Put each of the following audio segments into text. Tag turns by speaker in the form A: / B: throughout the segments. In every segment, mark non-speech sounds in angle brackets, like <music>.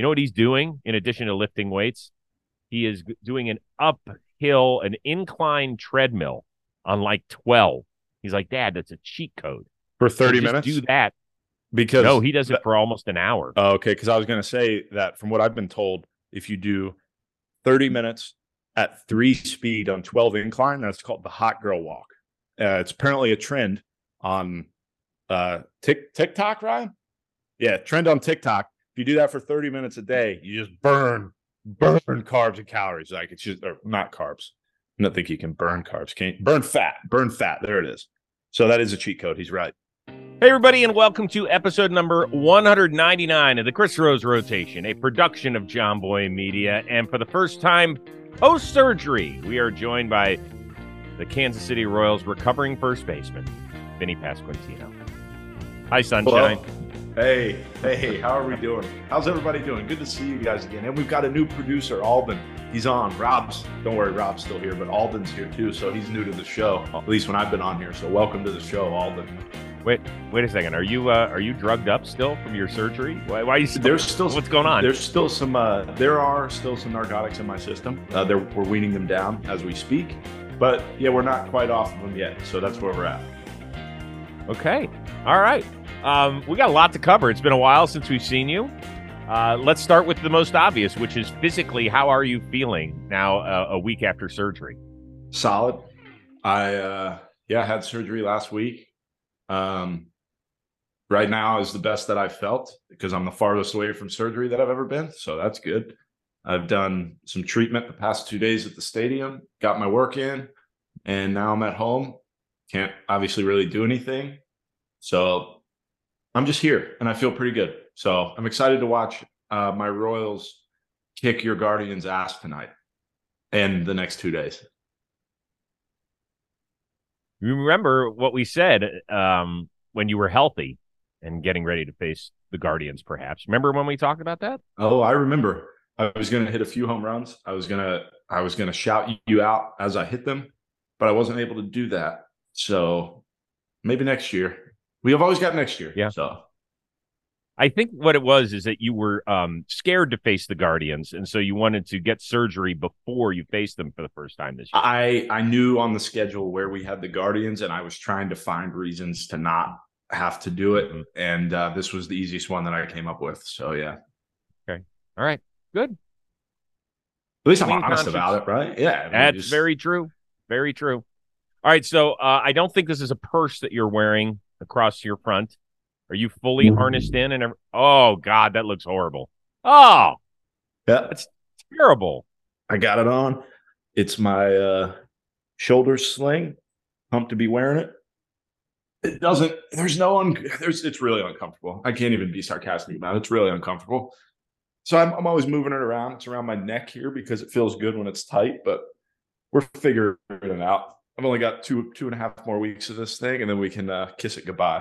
A: You know what he's doing in addition to lifting weights? He is doing an uphill, an incline treadmill on like 12. He's like, Dad, that's a cheat code.
B: For 30
A: just
B: minutes?
A: Do that.
B: Because
A: No, he does it for almost an hour.
B: Oh, okay, because I was going to say that from what I've been told, if you do 30 minutes at three speed on 12 incline, that's called the hot girl walk. Uh, it's apparently a trend on uh, Tik TikTok, Ryan. Yeah, trend on TikTok. If you do that for 30 minutes a day, you just burn, burn carbs and calories. Like it's just, or not carbs. I don't think you can burn carbs. Can't burn fat? Burn fat. There it is. So that is a cheat code. He's right.
A: Hey, everybody, and welcome to episode number 199 of the Chris Rose Rotation, a production of Jomboy Media. And for the first time post surgery, we are joined by the Kansas City Royals recovering first baseman, Vinnie Pasquantino. Hi, Sunshine.
C: Hey, hey, how are we doing? How's everybody doing? Good to see you guys again. And we've got a new producer, Alden. He's on. Rob's, don't worry, Rob's still here, but Alden's here too. So he's new to the show, at least when I've been on here. So welcome to the show, Alden.
A: Wait, wait a second. Are you uh, are you drugged up still from your surgery? Why, why are you still,
C: There's still
A: what's going on?
C: There's still some. Uh, there are still some narcotics in my system. Uh, they're, we're weaning them down as we speak, but yeah, we're not quite off of them yet. So that's where we're at.
A: Okay. All right. Um, we got a lot to cover. It's been a while since we've seen you. Uh, let's start with the most obvious, which is physically. How are you feeling now, uh, a week after surgery?
C: Solid. I uh, yeah had surgery last week. Um, right now is the best that I've felt because I'm the farthest away from surgery that I've ever been. So that's good. I've done some treatment the past two days at the stadium, got my work in, and now I'm at home. Can't obviously really do anything. So I'm just here and I feel pretty good. So I'm excited to watch uh, my Royals kick your Guardians' ass tonight and the next two days.
A: You remember what we said um, when you were healthy and getting ready to face the Guardians, perhaps. Remember when we talked about that?
C: Oh, I remember. I was going to hit a few home runs. I was going to I was going to shout you out as I hit them, but I wasn't able to do that. So maybe next year. We have always got next year.
A: Yeah.
C: So
A: I think what it was is that you were um, scared to face the Guardians, and so you wanted to get surgery before you faced them for the first time this year.
C: I I knew on the schedule where we had the Guardians, and I was trying to find reasons to not have to do it.
A: Mhm.
C: And uh, this was the easiest one that I came up with. So yeah, Okay.
A: All right, good.
C: at least I'm honest
A: conscience.
C: about it, right? Yeah, I mean,
A: That's
C: just-
A: very true. Very true. All right, so uh, I don't think this is a purse that you're wearing across your front. Are you fully harnessed in? And ev- oh god, that looks horrible. Oh,
C: yeah.
A: terrible.
C: I got it on. It's my uh shoulder sling. Pumped to be wearing it. It doesn't. There's no un. There's. It's really uncomfortable. I can't even be sarcastic about it. It's really uncomfortable. So I'm, I'm always moving it around. It's around my neck here because it feels good when it's tight. But we're figuring it out. I've only got two two and a half more weeks of this thing, and then we can uh, kiss it goodbye.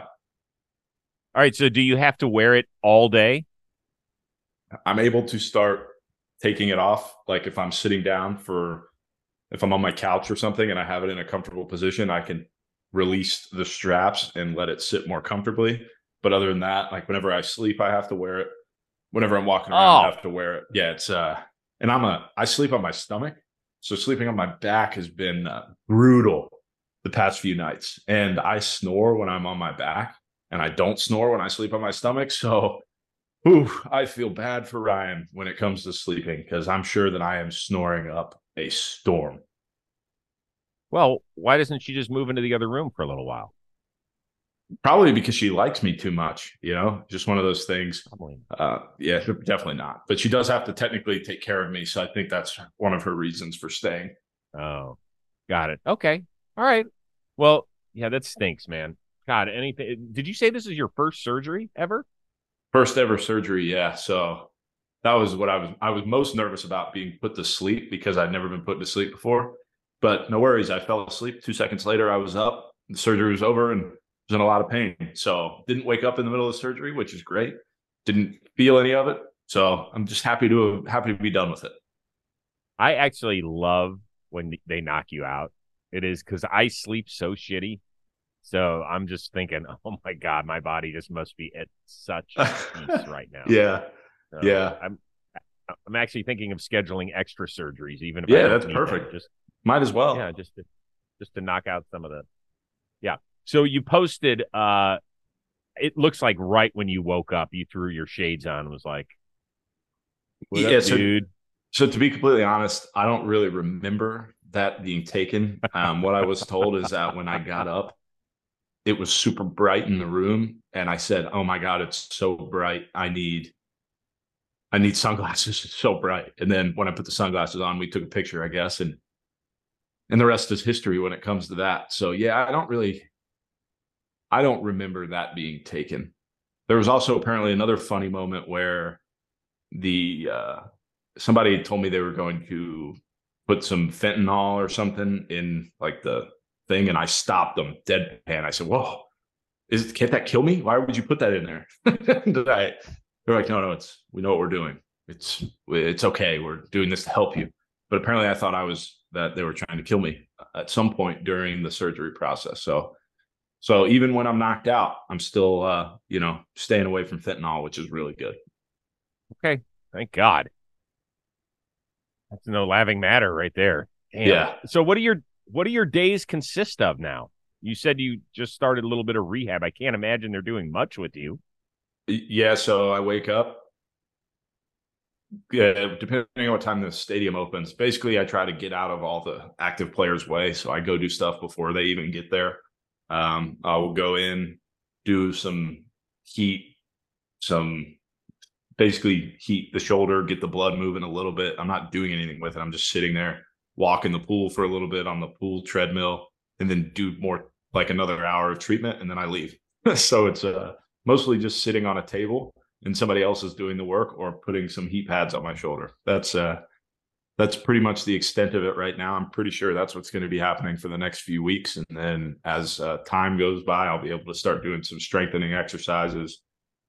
A: All right, so do you have to wear it all day?
C: I'm able to start taking it off. Like if I'm sitting down for, if I'm on my couch or something and I have it in a comfortable position, I can release the straps and let it sit more comfortably. But other than that, like whenever I sleep, I have to wear it. Whenever I'm walking around,
A: Oh.
C: I have to wear it. Yeah, it's uh, and I'm a I sleep on my stomach, so sleeping on my back has been uh, brutal the past few nights. And I snore when I'm on my back, and I don't snore when I sleep on my stomach. So Ooh, I feel bad for Ryan when it comes to sleeping because I'm sure that I am snoring up a storm.
A: Well, why doesn't she just move into the other room for a little while?
C: Probably because she likes me too much, you know, just one of those things.
A: Probably.
C: Uh, yeah, definitely not. But she does have to technically take care of me. So I think that's one of her reasons for staying.
A: Oh, got it. Okay. All right. Well, yeah, that stinks, man. God, anything. Did you say this is your first surgery ever?
C: First ever surgery. Yeah. So that was what I was, I was most nervous about being put to sleep because I'd never been put to sleep before. But no worries. I fell asleep. Two seconds later, I was up. The surgery was over and was in a lot of pain. So didn't wake up in the middle of the surgery, which is great. Didn't feel any of it. So I'm just happy to happy to be done with it.
A: I actually love when they knock you out. It is because I sleep so shitty. So I'm just thinking, <laughs> oh my God, my body just must be at such <laughs> peace right now.
C: Yeah.
A: So
C: yeah.
A: I'm I'm actually thinking of scheduling extra surgeries, even if
C: Yeah, that's
A: them,
C: perfect.
A: Just
C: Might as well.
A: yeah, just to just to knock out some of the yeah. So you posted uh it looks like right when you woke up, you threw your shades on and was like, what
C: Yeah,
A: up,
C: so-
A: dude?
C: So to be completely honest, I don't really remember that being taken. Um, what I was told is that when I got up, it was super bright in the room, and I said, "Oh my god, it's so bright! I need, I need sunglasses. It's so bright." And then when I put the sunglasses on, we took a picture, I guess, and and the rest is history when it comes to that. So yeah, I don't really, I don't remember that being taken. There was also apparently another funny moment where the uh somebody told me they were going to put some fentanyl or something in like the thing, and I stopped them deadpan. I said, "Whoa, is can't that kill me? Why would you put that in there?" <laughs> Did I? They're like, "No, no, it's we know what we're doing. It's it's okay. We're doing this to help you." But apparently, I thought I was that they were trying to kill me at some point during the surgery process. So. So even when I'm knocked out, I'm still, uh, you know, staying away from fentanyl, which is really good.
A: Okay. Thank God. That's no laughing matter right there. Damn.
C: Yeah.
A: So what are your what do your days consist of now? You said you just started a little bit of rehab. I can't imagine they're doing much with you.
C: Yeah, so I wake up. Yeah, depending on what time the stadium opens. Basically, I try to get out of all the active players' way, so I go do stuff before they even get there. Um, I will go in, do some heat, some basically heat the shoulder, get the blood moving a little bit. I'm not doing anything with it. I'm just sitting there, walk in the pool for a little bit on the pool treadmill, and then do more like another hour of treatment, and then I leave. <laughs> so it's uh mostly just sitting on a table and somebody else is doing the work or putting some heat pads on my shoulder. That's uh that's pretty much the extent of it right now. I'm pretty sure that's what's going to be happening for the next few weeks and then as uh, time goes by I'll be able to start doing some strengthening exercises,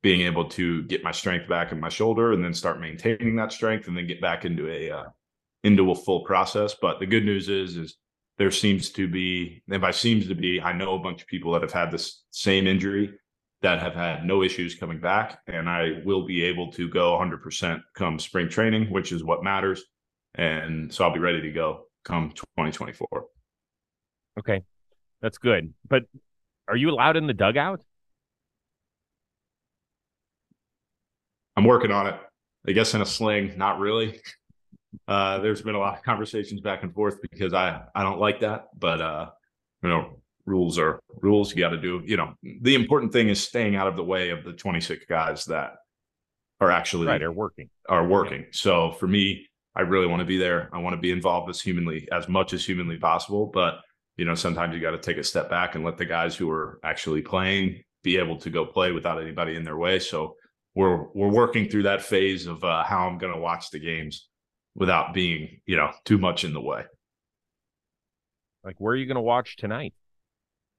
C: being able to get my strength back in my shoulder and then start maintaining that strength and then get back into a uh, into a full process. But the good news is is there seems to be and by seems to be I know a bunch of people that have had this same injury that have had no issues coming back. And I will be able to go 100% come spring training, which is what matters. And so I'll be ready to go come 2024.
A: Okay. That's good. But are you allowed in the dugout?
C: I'm working on it. I guess in a sling, not really. Uh, there's been a lot of conversations back and forth because I I don't like that, but uh, you know, rules are rules. You got to do. You know, the important thing is staying out of the way of the 26 guys that are actually
A: Right, are working.
C: are working. So for me, I really want to be there. I want to be involved as humanly as much as humanly possible. But you know, sometimes you got to take a step back and let the guys who are actually playing be able to go play without anybody in their way. So we're we're working through that phase of uh, how I'm going to watch the games without being you know too much in the way.
A: Like where are you going to watch tonight?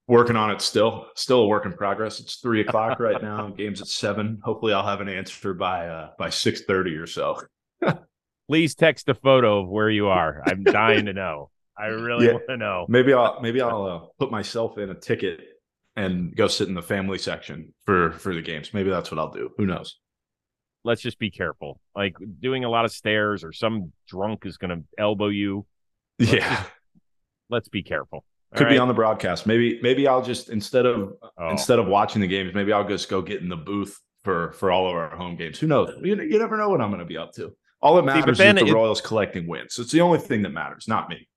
C: Working on it still, still a work in progress. It's three <laughs> o'clock right now. Game's at seven. Hopefully, I'll have an answer by uh, by six thirty or so. <laughs>
A: Please text a photo of where you are. I'm <laughs> dying to know. I really
C: Yeah.
A: want to know.
C: Maybe I'll maybe I'll uh, put myself in a ticket and go sit in the family section for for the games. Maybe that's what I'll do. Who knows?
A: Let's just be careful. Like doing a lot of stairs or some drunk is going to elbow you. Let's
C: yeah,
A: just- Let's be careful. All
C: could be on the broadcast. Maybe maybe I'll just instead of
A: Oh.
C: instead of watching the games, maybe I'll just go get in the booth for for all of our home games. Who knows? You, you never know what I'm going to be up to. All that matters
A: then
C: is the
A: it-
C: Royals collecting wins. It's the only thing that matters, not me.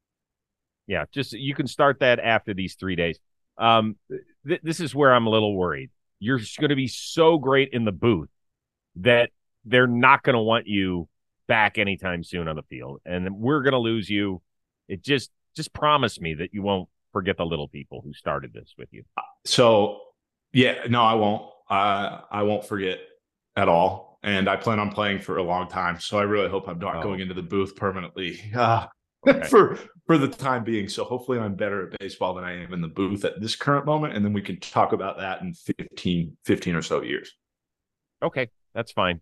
A: Yeah, just you can start that after these three days. Um, th- this is where I'm a little worried. You're going to be so great in the booth that they're not going to want you back anytime soon on the field, and we're going to lose you. It just just promise me that you won't forget the little people who started this with you.
C: So yeah, no, I won't. I I won't forget at all. And I plan on playing for a long time. So I really hope I'm not
A: Oh.
C: going into the booth permanently <laughs> uh,
A: Okay.
C: for for the time being. So hopefully I'm better at baseball than I am in the booth at this current moment. And then we can talk about that in 15, 15 or so years.
A: Okay, that's fine.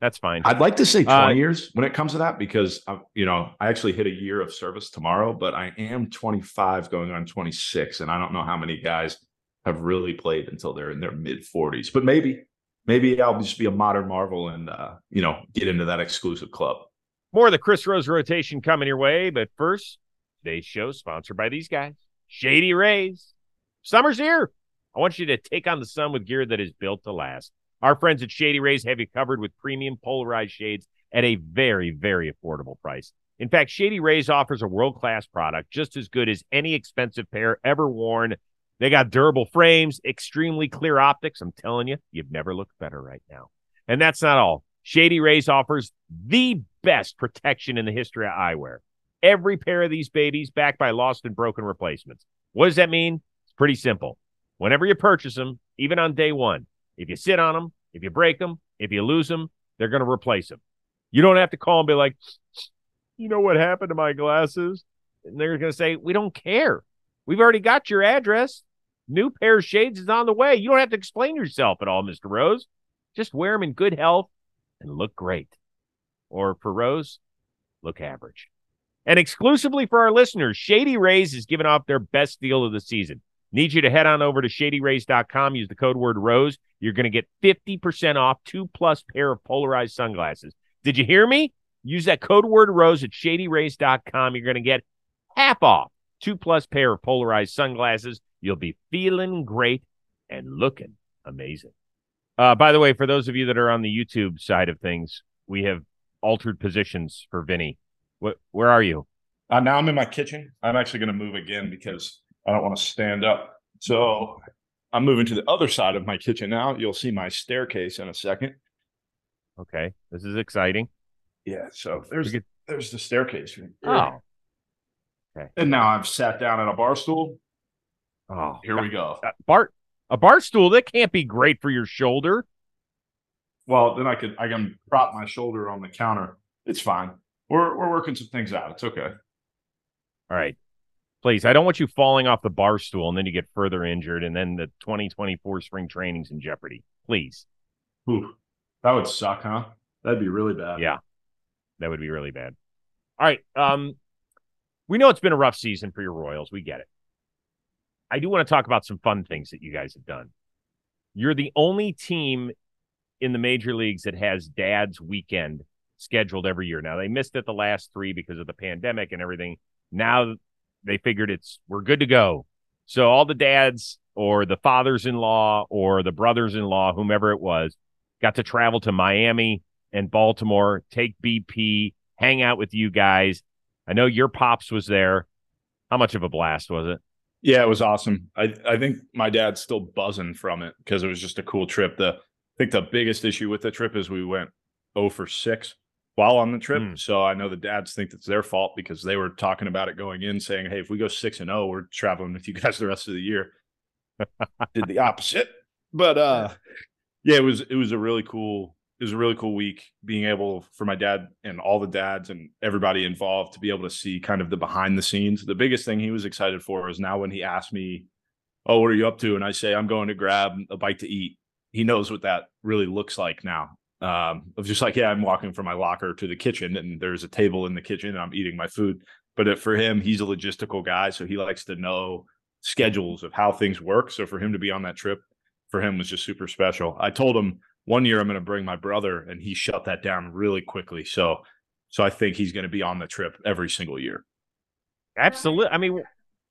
A: That's fine.
C: I'd like to say 20
A: Uh,
C: years when it comes to that because uh, you know I actually hit a year of service tomorrow, but I am 25 going on 26, and I don't know how many guys have really played until they're in their mid 40s. But maybe, maybe I'll just be a modern marvel and uh, you know get into that exclusive club.
A: More of the Chris Rose rotation coming your way, but first, today's show sponsored by these guys, Shady Rays. Summer's here. I want you to take on the sun with gear that is built to last. Our friends at Shady Rays have you covered with premium polarized shades at a very, very affordable price. In fact, Shady Rays offers a world class product just as good as any expensive pair ever worn. They got durable frames, extremely clear optics. I'm telling you, you've never looked better right now. And that's not all. Shady Rays offers the best protection in the history of eyewear. Every pair of these babies backed by lost and broken replacements. What does that mean? It's pretty simple. Whenever you purchase them, even on day one, if you sit on them, if you break them, if you lose them, they're going to replace them. You don't have to call and be like, you know what happened to my glasses? And they're going to say, we don't care. We've already got your address. New pair of shades is on the way. You don't have to explain yourself at all, Mr. Rose. Just wear them in good health and look great. Or for Rose, look average. And exclusively for our listeners, Shady Rays is giving off their best deal of the season. Need you to head on over to shadyrays.com, use the code word ROSE. You're going to get 50% off two plus pair of polarized sunglasses. Did you hear me? Use that code word ROSE at shadyrays.com. You're going to get half off two plus pair of polarized sunglasses. You'll be feeling great and looking amazing. Uh, by the way, for those of you that are on the YouTube side of things, we have altered positions for Vinnie. What, where are you?
C: Uh, now I'm in my kitchen. I'm actually going to move again because I don't want to stand up. So I'm moving to the other side of my kitchen now. You'll see my staircase in a second.
A: Okay, this is exciting.
C: Yeah, so there's there's the staircase.
A: Oh, okay.
C: And now I've sat down at a bar stool.
A: Oh,
C: here we go.
A: Uh, bar a bar stool that can't be great for your shoulder.
C: Well, then I could I can prop my shoulder on the counter. It's fine. We're we're working some things out. It's okay.
A: All right. Please, I don't want you falling off the bar stool and then you get further injured and then the 2024 spring training's in jeopardy. Please.
C: Ooh, that would suck, huh? That'd be really bad.
A: Yeah. That would be really bad. All right. Um, we know it's been a rough season for your Royals. We get it. I do want to talk about some fun things that you guys have done. You're the only team in the major leagues that has dad's weekend scheduled every year. Now they missed it the last three because of the pandemic and everything. Now they figured it's we're good to go. So all the dads or the fathers-in-law or the brothers-in-law, whomever it was, got to travel to Miami and Baltimore, take BP, hang out with you guys. I know your pops was there. How much of a blast was it?
C: Yeah, it was awesome. I I think my dad's still buzzing from it because it was just a cool trip. The I think the biggest issue with the trip is we went 0 for 6 while on the trip. Mm. So I know the dads think it's their fault because they were talking about it going in, saying, "Hey, if we go six and zero, oh, we're traveling with you <laughs> guys the rest of the year." <laughs> Did the opposite, but uh, yeah, it was it was a really cool it was a really cool week being able for my dad and all the dads and everybody involved to be able to see kind of the behind the scenes. The biggest thing he was excited for is now when he asked me, "Oh, what are you up to?" and I say, "I'm going to grab a bite to eat." He knows what that really looks like now um, of just like, yeah, I'm walking from my locker to the kitchen and there's a table in the kitchen and I'm eating my food. But for him, he's a logistical guy. So he likes to know schedules of how things work. So for him to be on that trip for him was just super special. I told him one year I'm going to bring my brother and he shut that down really quickly. So, so I think he's going to be on the trip every single year.
A: Absolutely. I mean,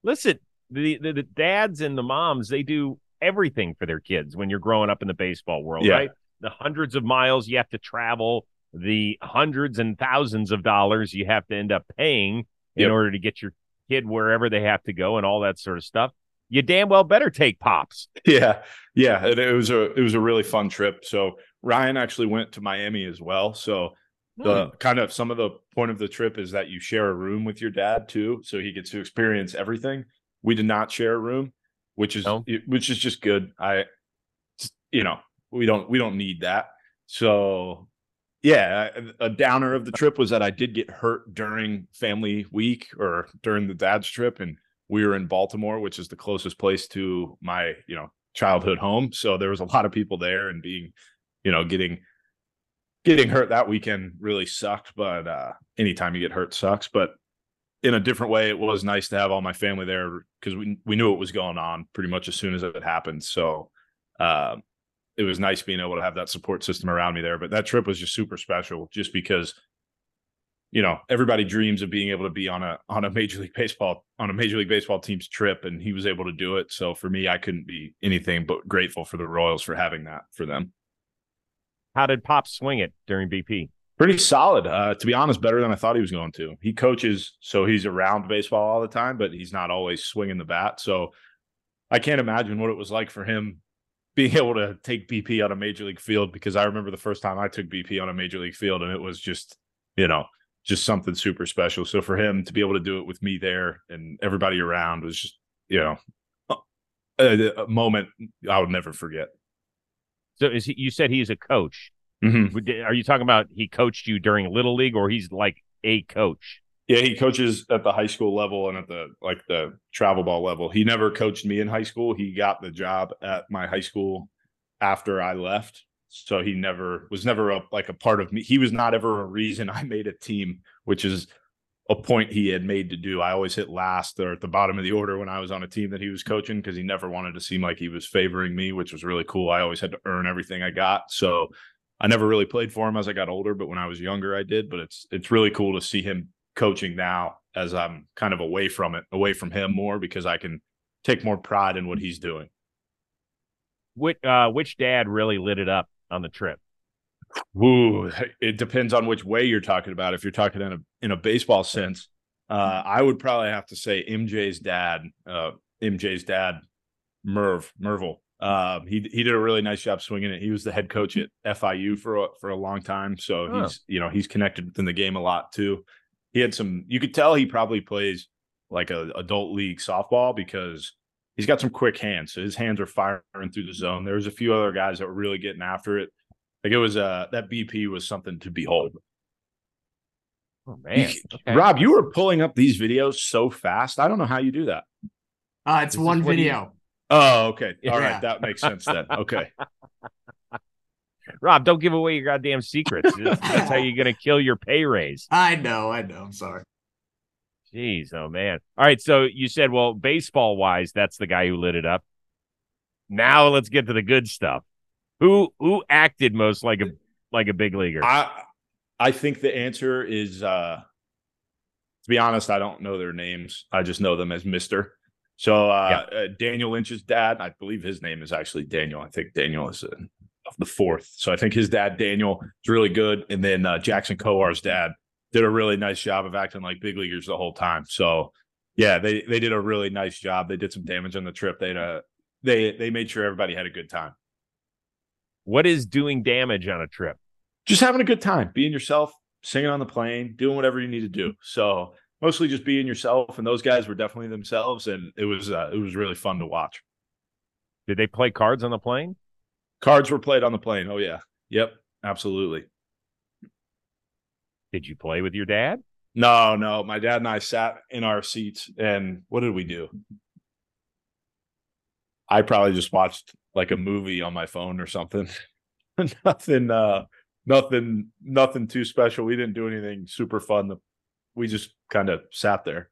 A: listen, the, the, the dads and the moms, they do everything for their kids when you're growing up in the baseball world, yeah. right? the hundreds of miles you have to travel, the hundreds and thousands of dollars you have to end up paying in yep. order to get your kid wherever they have to go and all that sort of stuff. You damn well better take pops. <laughs>
C: Yeah. Yeah. It, it was a it was a really fun trip. So Ryan actually went to Miami as well. So the hmm. kind of some of the point of the trip is that you share a room with your dad too. So he gets to experience everything. We did not share a room, which is no. which is just good. I you know, we don't we don't need that. So yeah, a downer of the trip was that I did get hurt during family week or during the dad's trip, and we were in Baltimore, which is the closest place to my you know childhood home. So there was a lot of people there, and being you know getting getting hurt that weekend really sucked. But uh, anytime you get hurt sucks. But in a different way, it was nice to have all my family there because we we knew what was going on pretty much as soon as it happened. So uh, it was nice being able to have that support system around me there. But that trip was just super special, just because you know, everybody dreams of being able to be on a on a major league baseball on a major league baseball team's trip, and he was able to do it. So for me, I couldn't be anything but grateful for the Royals for having that for them.
A: How did Pop swing it during BP?
C: Pretty solid, uh, to be honest. Better than I thought he was going to. He coaches, so he's around baseball all the time, but he's not always swinging the bat. So I can't imagine what it was like for him being <laughs> able to take BP on a major league field because I remember the first time I took BP on a major league field and it was just, you know, just something super special. So for him to be able to do it with me there and everybody around was just, you know, a, a moment I would never forget.
A: So is he, you said he's a coach.
C: Mm-hmm.
A: Are you talking about he coached you during little league or he's like a coach?
C: Yeah, he coaches at the high school level and at the like the travel ball level. He never coached me in high school. He got the job at my high school after I left. So he never was never a, like a part of me. He was not ever a reason <laughs> I made a team, which is a point he had made to do. I always hit last or at the bottom of the order when I was on a team that he was coaching because he never wanted to seem like he was favoring me, which was really cool. I always had to earn everything I got. So I never really played for him as I got older, but when I was younger, I did. But it's it's really cool to see him coaching now as I'm kind of away from it, away from him more because I can take more pride in what he's doing.
A: Which uh, which dad really lit it up on the trip?
C: Ooh, it depends on which way you're talking about. If you're talking in a in a baseball sense, uh, I would probably have to say MJ's dad, uh, MJ's dad, Merv Mervyl. Uh, he he did a really nice job swinging it. He was the head coach at FIU for a, for a long time, so
A: Oh.
C: he's you know he's connected within the game a lot too. He had some. You could tell he probably plays like a adult league softball because he's got some quick hands. So his hands are firing through the zone. There was a few other guys that were really getting after it. Like it was uh that BP was something to behold.
A: Oh man, Okay.
C: Rob, you were pulling up these videos so fast. I don't know how you do that.
D: Uh, it's
A: This
D: one
A: what he-
D: video.
C: Oh, okay. <laughs> All
D: Yeah.
C: right, that makes sense then. Okay. <laughs>
A: Rob, don't give away your goddamn secrets. That's, that's how you're gonna kill your pay raise. <laughs>
D: I know, I know. I'm sorry.
A: Jeez, oh man. All right, so you said, well, baseball wise, that's the guy who lit it up. Now let's get to the good stuff. Who who acted most like a like a big leaguer?
C: I I think the answer is uh to be honest, I don't know their names. I just know them as Mister. So uh, uh Daniel Lynch's dad, I believe his name is actually Daniel. I think Daniel is uh, the fourth. So I think his dad Daniel is really good, and then uh, Jackson Kowar's dad did a really nice job of acting like big leaguers the whole time. So yeah, they they did a really nice job. They did some damage on the trip. They uh they they made sure everybody had a good time.
A: what is doing damage on a trip?
C: just having a good time, being yourself, singing on the plane, doing whatever you need to do. So mostly just being yourself. And those guys were definitely themselves, and it was uh, it was really fun to watch.
A: Did they play cards on the plane?
C: Cards were played on the plane. Oh yeah, yep, absolutely.
A: Did you play with your dad?
C: No, no, my dad and I sat in our seats, and what did we do? I probably just watched like a movie on my phone or something. <laughs> nothing, uh, nothing, nothing too special. We didn't do anything super fun. We just kind of sat there.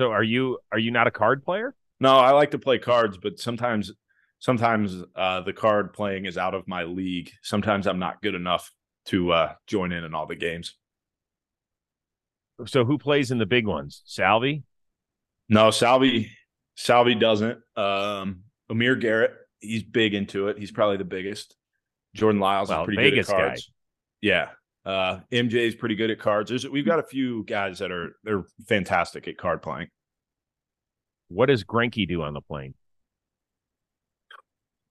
A: So are you are you not a card player?
C: No, I like to play cards, but sometimes sometimes uh the card playing is out of my league. Sometimes I'm not good enough to uh join in in all the games.
A: So who plays in the big ones? Salvy?
C: No, Salvy Salvy doesn't. Um Amir Garrett, he's big into it. He's probably the biggest. Jordan Lyles
A: Well,
C: is pretty
A: Vegas
C: good at
A: guy.
C: cards. Yeah. Uh MJ is pretty good at cards. There's we've got a few guys that are they're fantastic at card playing.
A: What does Greinke do on the plane?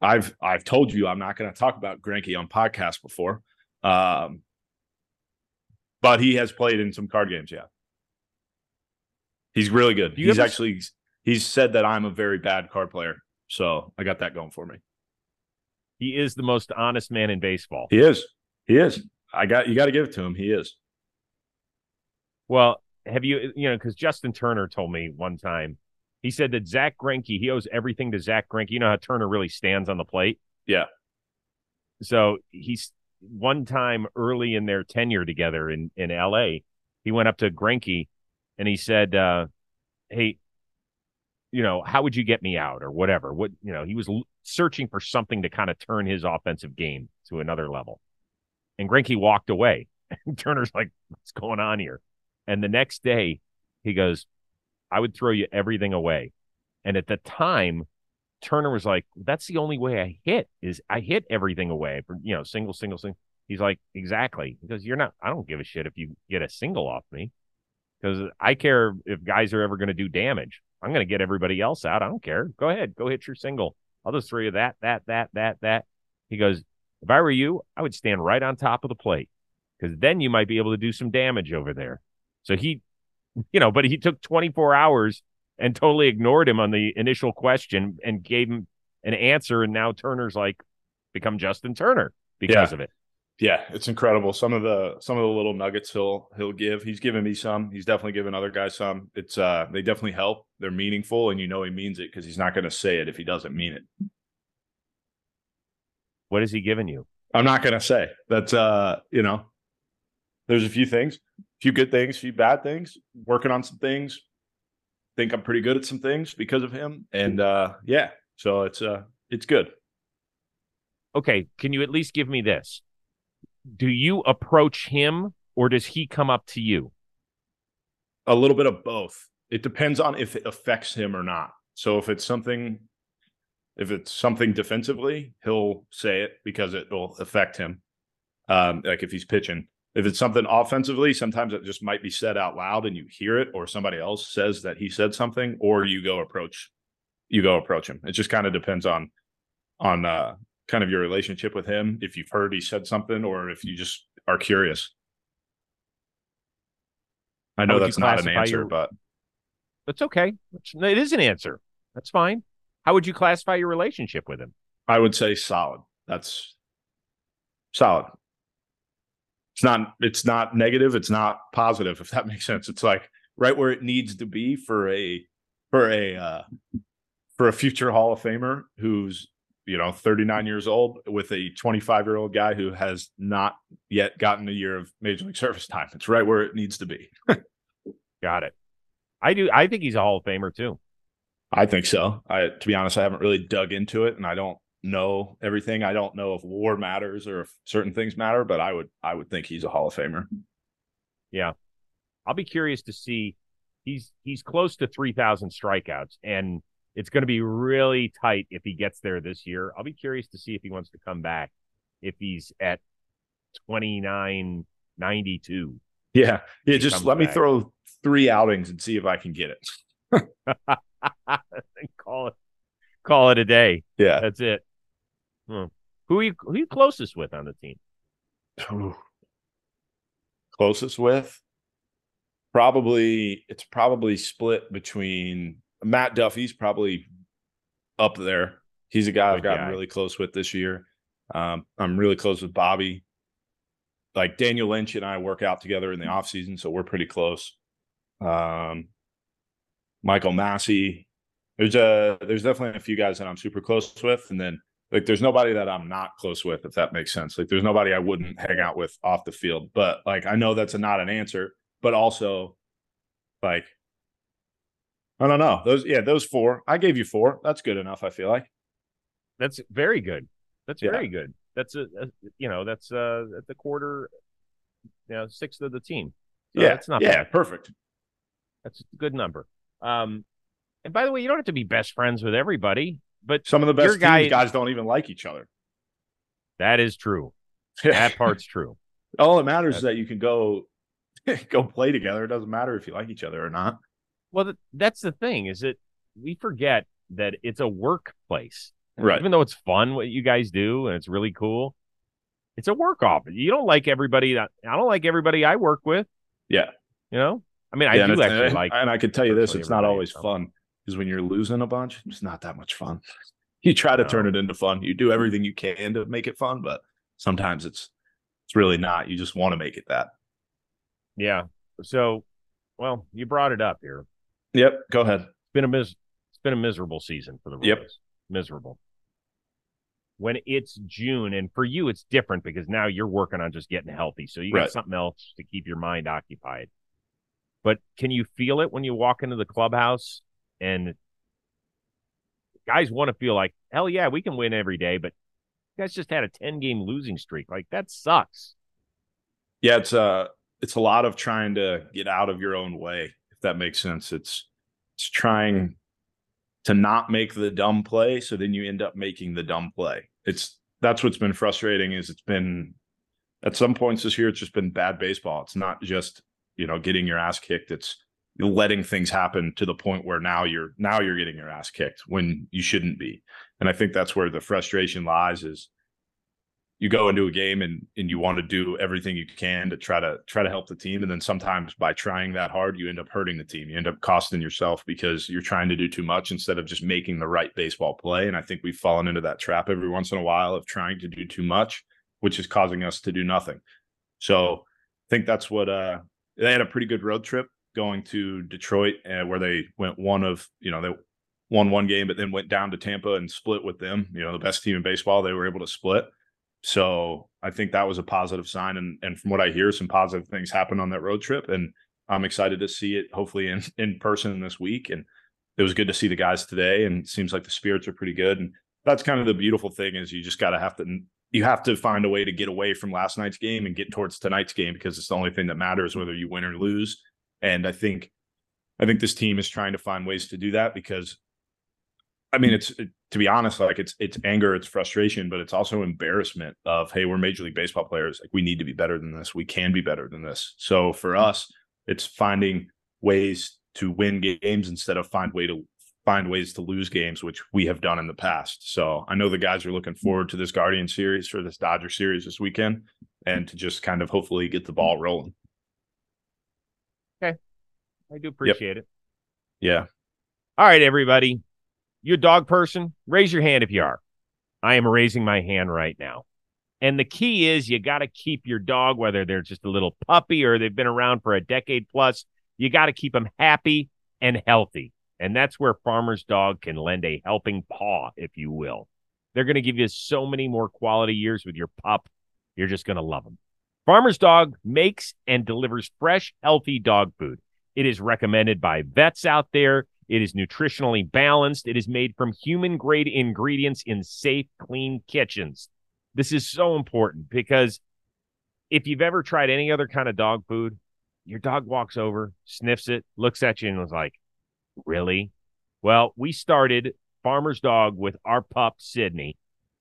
C: I've I've told you I'm not going to talk about Greinke on podcast before, um, but he has played in some card games. Yeah, he's really good.
A: You
C: He's
A: ever-
C: actually he's said that I'm a very bad card player, so I got that going for me.
A: He is the most honest man in baseball.
C: He is. He is. I got you. Got to give it to him. He is.
A: Well, have you you know because Justin Turner told me one time he said that Zack Greinke he owes everything to Zack Greinke. You know how Turner really stands on the plate.
C: Yeah.
A: So he's one time early in their tenure together in in L.A. He went up to Greinke and he said, uh, "Hey, you know, how would you get me out or whatever? What you know, he was l- searching for something to kind of turn his offensive game to another level." And Greinke walked away. <laughs> Turner's like, what's going on here? And the next day, he goes, I would throw you everything away. And at the time, Turner was like, that's the only way I hit is I hit everything away for, you know, single, single, single. He's like, exactly. Because you're not, I don't give a shit if you get a single off me because I care if guys are ever going to do damage. I'm going to get everybody else out. I don't care. Go ahead. Go hit your single. I'll just throw you that, that, that, that, that. He goes, if I were you, I would stand right on top of the plate because then you might be able to do some damage over there. So he, <laughs> you know, but he took 24 hours and totally ignored him on the initial question and gave him an answer. And now Turner's like become Justin Turner because
C: Yeah.
A: of it.
C: Yeah, it's incredible. Some of the some of the little nuggets he'll he'll give. He's given me some. He's definitely given other guys some. It's uh they definitely help. They're meaningful and you know he means it because he's not going to say it if he doesn't mean it.
A: What has he given you?
C: I'm not going to say. That's uh, you know, there's a few things, a few good things, a few bad things. Working on some things. Think I'm pretty good at some things because of him. And uh yeah, so it's uh it's good.
A: Okay. Can you at least give me this? Do you approach him or does he come up to you?
C: A little bit of both. It depends on if it affects him or not. So if it's something if it's something defensively, he'll say it because it will affect him. Um, like if he's pitching. If it's something offensively, sometimes it just might be said out loud and you hear it, or somebody else says that he said something, or you go approach you go approach him. It just kind of depends on on uh kind of your relationship with him, if you've heard he said something, or if you just are curious. I know that's not an answer,
A: your-
C: but
A: That's okay. It is an answer. That's fine. How would you classify your relationship with him?
C: I would say solid. That's solid. It's not it's not negative, it's not positive, if that <laughs> makes sense. It's like right where it needs to be for a for a uh for a future Hall of Famer who's you know 39 years old with a 25 year old guy who has not yet gotten a year of major league service time. It's right where it needs to be. <laughs>
A: Got it. I do. I think he's a Hall of Famer too.
C: I think so. I to be honest, I haven't really dug into it and I don't know everything. I don't know if war matters or if certain things matter, but I would I would think he's a Hall of Famer. Yeah.
A: I'll be curious to see. He's he's close to three thousand strikeouts, and it's going to be really tight if he gets there this year. I'll be curious to see if he wants to come back. If he's at twenty nine ninety two.
C: Yeah. Yeah, just let me throw three outings and see if I can get it. <laughs>
A: call it call it a day.
C: Yeah.
A: That's it. Hmm. Who are you who are you closest with on the team?
C: Closest with probably it's probably split between Matt Duffy's probably up there. He's a guy I've
A: Good
C: gotten
A: guy.
C: really close with this year. Um, I'm really close with Bobby. Like Daniel Lynch and I work out together in the off season, so we're pretty close. Um, Michael Massey. There's a there's definitely a few guys that I'm super close with, and then like there's nobody that I'm not close with, if that makes sense. Like there's nobody I wouldn't hang out with off the field. But like I know that's a, not an answer, but also like I don't know. Those yeah, those four. I gave you four. That's good enough, I feel like.
A: That's very good. That's
C: Yeah.
A: very good. That's a, a you know that's uh at the quarter, you know sixth of the team. So
C: yeah.
A: that's not
C: yeah,
A: bad.
C: perfect.
A: That's a good number. Um, and by the way, you don't have to be best friends with everybody, but
C: Some of the best
A: guy-
C: teams, guys don't even like each other.
A: that is true. <laughs> That part's true.
C: All that matters is that you can go <laughs> go play together. It doesn't matter if you like each other or not.
A: Well, that's the thing is that we forget that it's a workplace.
C: Right.
A: Even though it's fun what you guys do and it's really cool, it's a work office. You don't like everybody. That, I don't like everybody I work with.
C: Yeah.
A: You know, I mean, I
C: Yeah,
A: do actually
C: and,
A: like.
C: and I can tell you this, it's not always fun because when you're losing a bunch, it's not that much fun. <laughs> You try to turn it into fun. You do everything you can to make it fun, but sometimes it's it's really not. You just want to make it that.
A: Yeah. So, well, you brought it up here.
C: Yep. Go ahead.
A: It's been a mis- It's been a miserable season for the Royals.
C: Yep.
A: Miserable. When it's June, and for you, it's different because now you're working on just getting healthy, so you got
C: Right.
A: something else to keep your mind occupied. But can you feel it when you walk into the clubhouse and guys want to feel like, hell yeah, we can win every day, but you guys just had a 10 game losing streak. Like that sucks.
C: Yeah, it's uh it's a lot of trying to get out of your own way, if that makes sense. It's it's trying to not make the dumb play, so then you end up making the dumb play. It's that's what's been frustrating is it's been at some points this year it's just been bad baseball. It's not just, you know, getting your ass kicked. It's letting things happen to the point where now you're now you're getting your ass kicked when you shouldn't be. And I think that's where the frustration lies is you go into a game and and you want to do everything you can to try to try to help the team. And then sometimes by trying that hard you end up hurting the team. You end up costing yourself because you're trying to do too much instead of just making the right baseball play. And i think we've fallen into that trap every once in a while of trying to do too much which is causing us to do nothing. So i think that's what uh they had a pretty good road trip going to detroit uh, where they went one of you know they won one game but then went down to tampa and split with them you know the best team in baseball they were able to split so I think that was a positive sign. And and from what I hear, some positive things happened on that road trip. And I'm excited to see it hopefully in, <laughs> in person this week. And it was good to see the guys today. And seems like the spirits are pretty good. And that's kind of the beautiful thing is you just gotta have to you have to find a way to get away from last night's game and get towards tonight's game because it's the only thing that matters whether you win or lose. And I think I think this team is trying to find ways to do that because I mean, it's it, to be honest, like it's it's anger, it's frustration, but it's also embarrassment of hey, we're Major League Baseball players. Like we need to be better than this. We can be better than this. So for us, it's finding ways to win games instead of find way to find ways to lose games, which we have done in the past. So I know the guys are looking forward to this Guardian series or this Dodger series this weekend, and to just kind of hopefully get the ball rolling.
A: I do appreciate yep. it.
C: Yeah.
A: All right, everybody. You a dog person? Raise your hand if you are. I am raising my hand right now. And the key is you got to keep your dog, whether they're just a little puppy or they've been around for a decade plus, you got to keep them happy and healthy. And that's where Farmer's Dog can lend a helping paw, if you will. They're going to give you so many more quality years with your pup. You're just going to love them. Farmer's Dog makes and delivers fresh, healthy dog food. It is recommended by vets out there. It is nutritionally balanced. It is made from human grade ingredients in safe, clean kitchens. This is so important because if you've ever tried any other kind of dog food, your dog walks over, sniffs it, looks at you, and was like, Really? Well, we started Farmer's Dog with our pup, Sydney.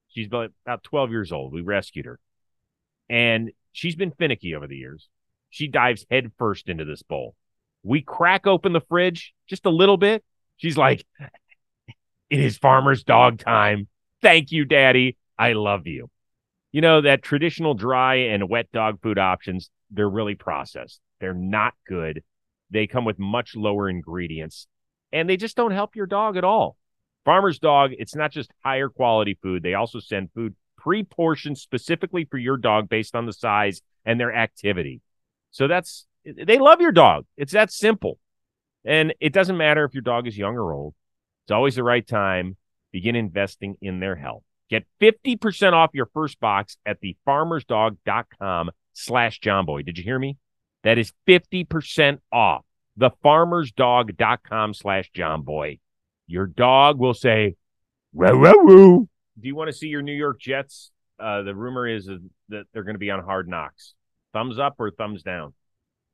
A: She's about 12 years old. We rescued her. And she's been finicky over the years. She dives headfirst into this bowl. We crack open the fridge just a little bit. She's like, It is farmer's dog time. Thank you, daddy. I love you. You know, that traditional dry and wet dog food options, they're really processed. They're not good. They come with much lower ingredients and they just don't help your dog at all. Farmer's Dog, it's not just higher quality food. They also send food pre portioned specifically for your dog based on the size and their activity. So that's they love your dog. It's that simple. And it doesn't matter if your dog is young or old. It's always the right time. Begin investing in their health. Get 50% off your first box at thefarmersdog.com slash jomboy. Did you hear me? That is 50% off thefarmersdog.com slash jomboy. Your dog will say, woo, woo, woo. Do you want to see your New York Jets? Uh, the rumor is that they're going to be on hard knocks. Thumbs up or thumbs down?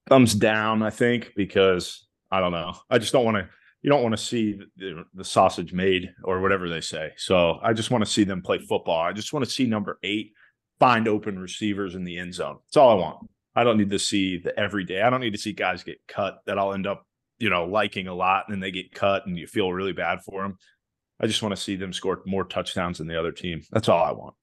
C: Thumbs down, I think, because I don't know. I just don't want to. You don't want to see the, the, sausage made or whatever they say. So I just want to see them play football. I just want to see number eight find open receivers in the end zone. That's all I want. I don't need to see the everyday. I don't need to see guys get cut that I'll end up, you know, liking a lot and then they get cut and you feel really bad for them. I just want to see them score more touchdowns than the other team. That's all I want.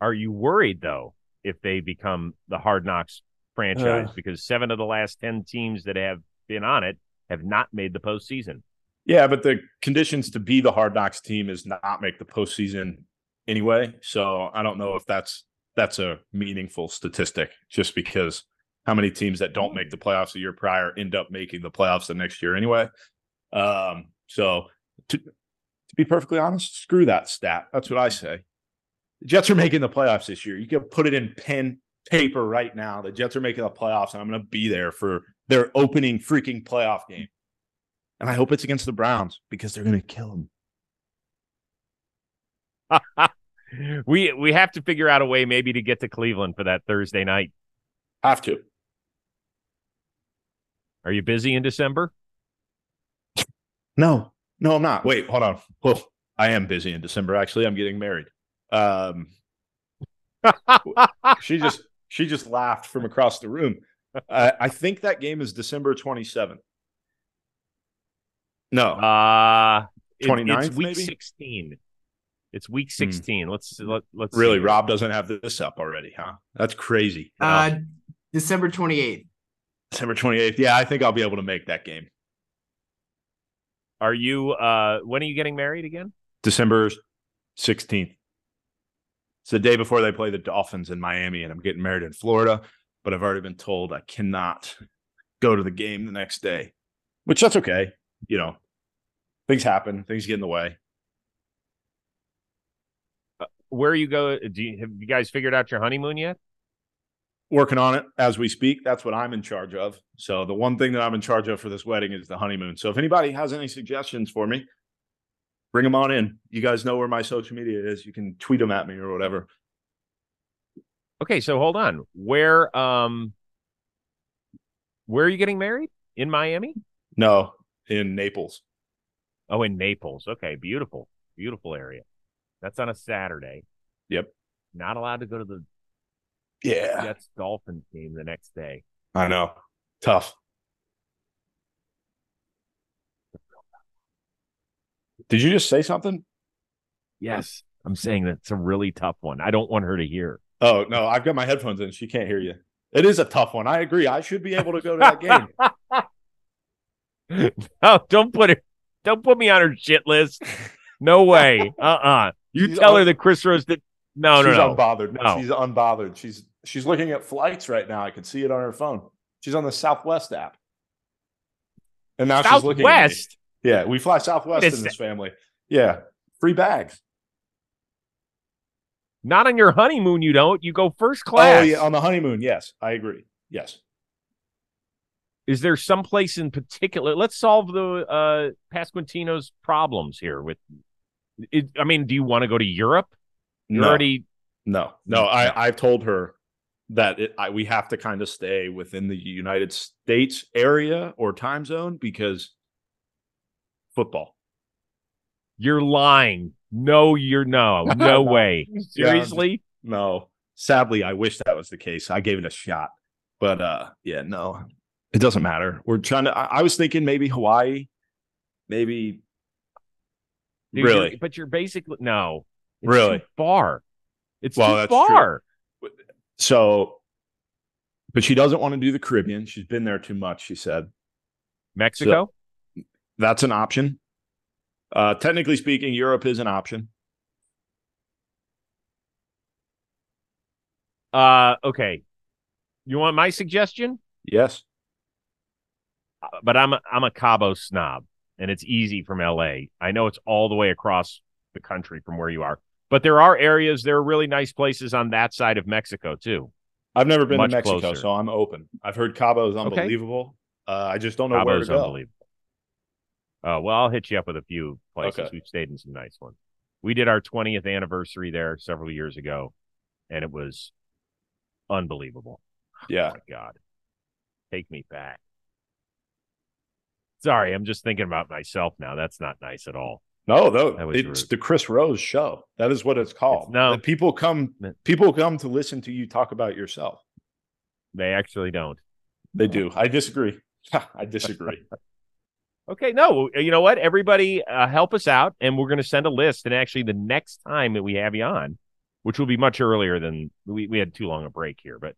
A: Are you worried though if they become the hard knocks franchise uh, because seven of the last 10 teams that have been on it have not made the postseason.
C: Yeah, but the conditions to be the hard knocks team is not make the postseason anyway. So I don't know if that's that's a meaningful statistic just because how many teams that don't make the playoffs a year prior end up making the playoffs the next year anyway. Um, so to to be perfectly honest, screw that stat. That's what I say. The Jets are making the playoffs this year. You can put it in pen paper right now. The Jets are making the playoffs, and I'm going to be there for their opening freaking playoff game. And I hope it's against the Browns because they're going to kill them. <laughs>
A: we we have to figure out a way maybe to get to Cleveland for that Thursday night.
C: Have to.
A: Are you busy in December?
C: No, no, I'm not. Wait, hold on. Well, I am busy in December. Actually, I'm getting married. Um, <laughs> she just she just laughed from across the room. Uh, I think that game is December 27th. No,
A: Uh it-
C: 29th,
A: it's week
C: maybe?
A: 16. It's week
C: Hmm.
A: 16. Let's let, let's
C: really,
A: see.
C: Rob doesn't have this up already, huh? That's crazy.
D: Uh, December 28th.
C: December 28th. Yeah, I think I'll be able to make that game.
A: Are you uh when are you getting married again?
C: December 16th. It's the day before they play the Dolphins in Miami, and I'm getting married in Florida. But I've already been told I cannot go to the game the next day, which that's okay. You know, things happen, things get in the way.
A: Uh, where you go do you have you guys figured out your honeymoon yet?
C: Working on it as we speak. That's what I'm in charge of. So the one thing that I'm in charge of for this wedding is the honeymoon. So if anybody has any suggestions for me, bring them on in. You guys know where my social media is. You can tweet them at me or whatever.
A: Okay, so hold on. Where um where are you getting married? In Miami?
C: No, in Naples.
A: Oh, in Naples. Okay, beautiful. Beautiful area. That's on a Saturday.
C: Yep.
A: Not allowed to go to the
C: Yeah,
A: Jets Dolphins game the next day.
C: I know. Tough. Did you just say something?
A: Yes. I'm saying that's a really tough one. I don't want her to hear.
C: Oh no, I've got my headphones in. She can't hear you. It is a tough one. I agree. I should be able to go to that game. <laughs>
A: Oh, don't put it don't put me on her shit list. No way. Uh-uh. You
C: She's
A: tell her that Chris Rose did no, no,
C: she's
A: no.
C: unbothered.
A: No.
C: She's unbothered. She's she's looking at flights right now. I can see it on her phone. She's on the Southwest app. And now she's looking at me. Yeah, we fly Southwest
A: It's-
C: in this family. Yeah. Free bags.
A: Not on your honeymoon, you don't. You go first class.
C: Oh yeah, on the honeymoon. Yes, I agree. Yes.
A: Is there some place in particular? Let's solve the uh Pasquantino's problems here with it, I mean, do you want to go to Europe? You're
C: No.
A: already
C: No, no, I I've told her that it, I, we have to kind of stay within the United States area or time zone because football.
A: you're lying. No, you're <laughs> no. No way.
C: Yeah,
A: Seriously?
C: No, sadly, I wish that was the case. I gave it a shot, but uh, yeah, no, it doesn't matter. We're trying to. I, I was thinking maybe Hawaii, maybe.
A: Dude,
C: really,
A: you're- but you're basically no. It's
C: Really?
A: too far. It's
C: Well,
A: too
C: that's true.
A: far.
C: so. But she doesn't want to do the Caribbean. She's been there too much. She said
A: Mexico?
C: That's an option. Uh, technically speaking, Europe is an option.
A: uh okay. You want my suggestion?
C: Yes.
A: Uh, But I'm a, I'm a Cabo snob and it's easy from LA. I know it's all the way across the country from where you are. But there are areas, there are really nice places on that side of Mexico too.
C: I've never been
A: Much
C: to Mexico,
A: closer.
C: so I'm open. I've heard Cabo is
A: Okay.
C: unbelievable. Uh, I just don't know where to
A: Cabo's
C: go.
A: Uh, well, I'll hit you up with a few places.
C: Okay.
A: We've stayed in some nice ones. We did our 20th anniversary there several years ago, and it was unbelievable. <sighs>
C: Yeah.
A: Oh my God. Take me back. Sorry, I'm just thinking about myself now. That's not nice at all.
C: No, though it's
A: rude.
C: the Chris Rose show. That is what it's called.
A: no.
C: That people come people come to listen to you talk about yourself.
A: They actually don't.
C: They do. I disagree. <laughs> I disagree. <laughs>
A: Okay, no, you know what? Everybody uh, help us out, and we're going to send a list. And actually, the next time that we have you on, which will be much earlier than we, we had too long a break here, but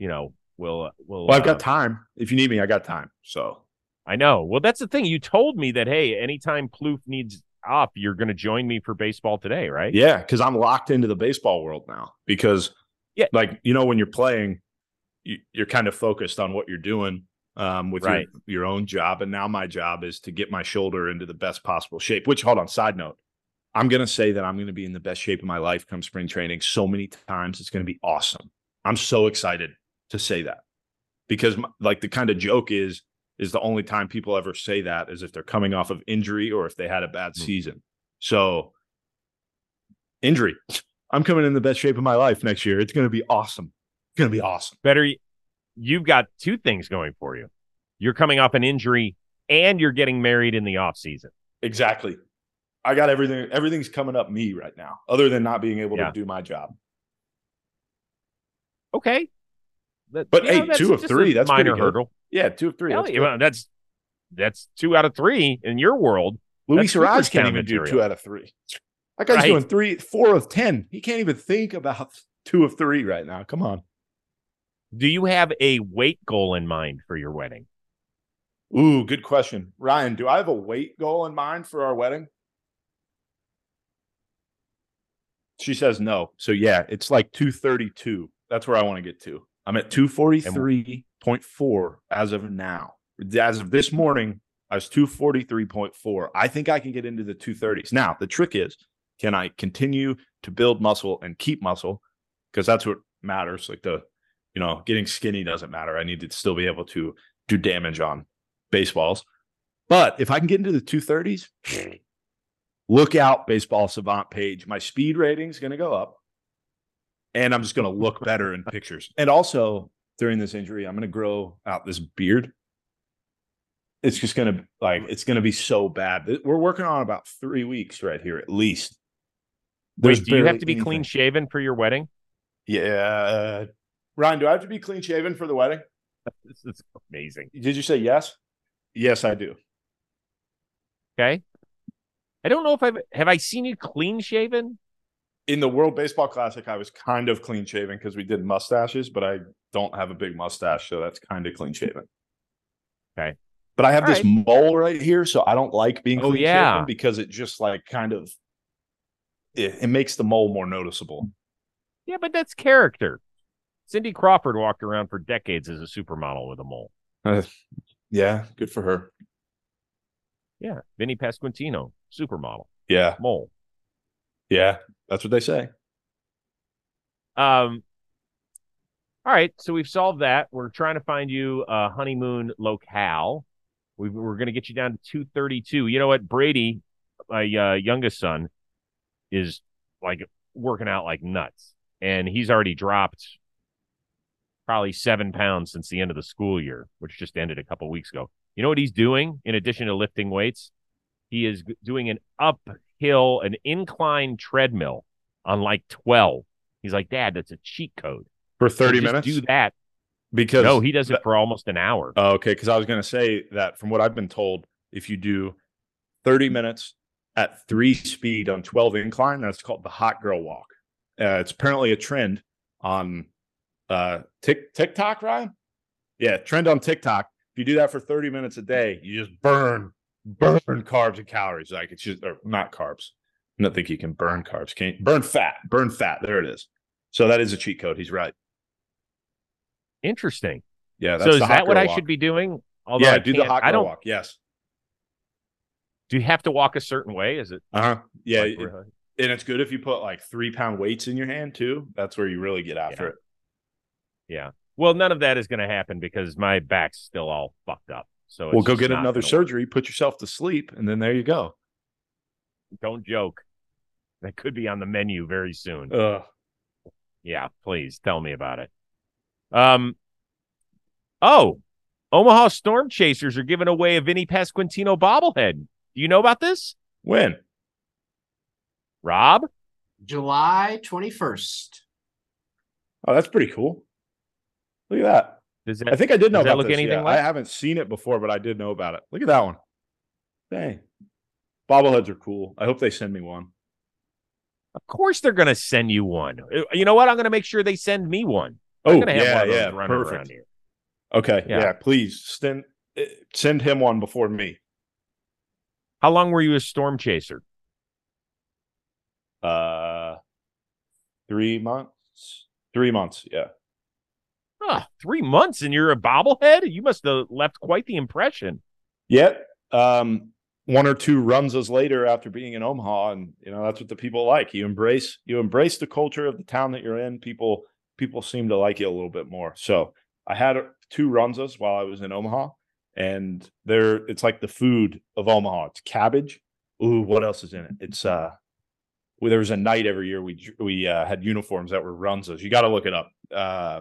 A: you know, we'll uh, we'll.
C: well, I've
A: uh,
C: got time. If you need me, I got time. So
A: I know. Well, that's the thing. You told me that hey, anytime Plouffe needs up, you're going to join me for baseball today, right?
C: yeah, because I'm locked into the baseball world now. Because
A: Yeah.
C: like you know, when you're playing, you, you're kind of focused on what you're doing um, with
A: Right.
C: your, your own job. And now my job is to get my shoulder into the best possible shape. Which, hold on, side note, I'm going to say that I'm going to be in the best shape of my life come spring training so many times. It's going to be awesome. I'm so excited to say that because, m- like, the kind of joke is, is the only time people ever say that is if they're coming off of injury or if they had a bad
A: Hmm.
C: season. So, injury, I'm coming in the best shape of my life next year. It's going to be awesome. It's going to be awesome.
A: Better, you've got two things going for you. You're coming off an injury and you're getting married in the off season.
C: Exactly. I got everything. Everything's coming up me right now, other than not being able
A: Yeah.
C: to do my job.
A: Okay. That-
C: But,
A: you know,
C: hey, two of three, that's pretty
A: minor hurdle.
C: Yeah, two of three.
A: Hell
C: That's
A: well, that's that's two out of three in your world.
C: Luis
A: that's
C: can't even do
A: material.
C: two out of three. That guy's
A: Right.
C: doing three, four of ten. He can't even think about two of three right now. Come on.
A: Do you have a weight goal in mind for your wedding?
C: Ooh, good question. Ryan, do I have a weight goal in mind for our wedding? She says no. So yeah, it's like 232. That's where I want to get to. I'm at 243.4 as of now. As of this morning, I was 243.4. I think I can get into the 230s. Now, the trick is, can I continue to build muscle and keep muscle? Because that's what matters. Like the, you know, getting skinny doesn't matter. I need to still be able to do damage on baseballs. But if I can get into the 230s, <sniffs> look out, baseball savant page. My speed rating is going to go up. And I'm just going to look better in pictures. And also, during this injury, I'm going to grow out this beard. It's just going to like it's going to be so bad. We're working on about three weeks right here, at least. There's
A: Wait, do you have to be clean shaven for your wedding?
C: Yeah, Ryan, do I have to be clean shaven for the wedding?
A: This is amazing.
C: Did you say yes? Yes, I do.
A: Okay. I don't know if I've have I seen you clean shaven?
C: in the World Baseball Classic, I was kind of clean shaven because we did mustaches, but I don't have a big mustache, so that's kind of clean shaven.
A: Okay.
C: But I have
A: All
C: this mole right here, so I don't like being
A: Oh,
C: clean
A: yeah.
C: shaven because it just like kind of it, it makes the mole more noticeable.
A: Yeah, but that's character. Cindy Crawford walked around for decades as a supermodel with a mole.
C: Uh, yeah, good for her.
A: Yeah. Vinnie Pasquantino, supermodel,
C: Yeah,
A: mole.
C: yeah, that's what they say.
A: Um all right, so we've solved that. We're trying to find you a honeymoon locale. we we're going to get you down to 232. You know what? Brady, my uh, youngest son, is like working out like nuts, and he's already dropped probably seven pounds since the end of the school year, which just ended a couple weeks ago. You know what he's doing in addition to lifting weights? He is doing an uphill, an incline treadmill on like 12. He's like, Dad, that's a cheat code.
C: For 30
A: just
C: minutes?
A: Do that.
C: Because
A: No, he does it
C: that-
A: for almost an hour.
C: Oh, okay, because I was going to say that from what I've been told, if you do 30 minutes at three speed on 12 incline, that's called the hot girl walk. Uh, it's apparently a trend on uh, Tik TikTok, Ryan. Yeah, trend on TikTok. If you do that for 30 minutes a day, you just burn, burn carbs and calories. Like it's just, or not carbs. I don't think you can burn carbs. Can't burn fat? Burn fat. There it is. So that is a cheat code. He's right.
A: Interesting.
C: Yeah.
A: so is that what I
C: walk.
A: should be doing? Although
C: Yeah,
A: I
C: do the hot
A: I
C: girl
A: don't.
C: walk. Yes.
A: Do you have to walk a certain way? Is it?
C: Uh huh. Yeah.
A: like,
C: it- and it's good if you put like three pound weights in your hand too. That's where you really get after
A: Yeah.
C: it.
A: Yeah. Well, none of that is going to happen because my back's still all fucked up. So
C: Well,
A: it's
C: go get another
A: gonna work.
C: surgery, put yourself to sleep, and then there you go.
A: Don't joke. That could be on the menu very soon.
C: Ugh.
A: Yeah, please tell me about it. Um. Oh, Omaha Storm Chasers are giving away a Vinnie Pasquantino bobblehead. Do you know about this,
C: When?
A: Rob?
D: July 21st.
C: Oh, that's pretty cool. Look at that.
A: Does
C: I think I did know
A: Does that
C: about
A: look
C: this.
A: anything
C: yeah.
A: like-
C: I haven't seen it before, but I did know about it. Look at that one. Dang. Bobbleheads are cool. I hope they send me one.
A: Of course, they're going to send you one. Uh, You know what? I'm going to make sure they send me one. I'm
C: Oh,
A: have
C: yeah,
A: one
C: yeah. Perfect.
A: here.
C: Okay.
A: Yeah.
C: Yeah. please send eh, send him one before me.
A: How long were you a storm chaser?
C: Uh, three months. Three months. Yeah.
A: Ah, three months and you're a bobblehead? You must have left quite the impression.
C: Yet, um, one or two Runzas later after being in Omaha, and you know that's what the people like. You embrace you embrace the culture of the town that you're in. People people seem to like you a little bit more. So I had two Runzas while I was in Omaha, and they're it's like the food of Omaha. It's cabbage. Ooh, what else is in it? It's uh, well, there was a night every year we we uh, had uniforms that were Runzas. You got to look it up. Uh,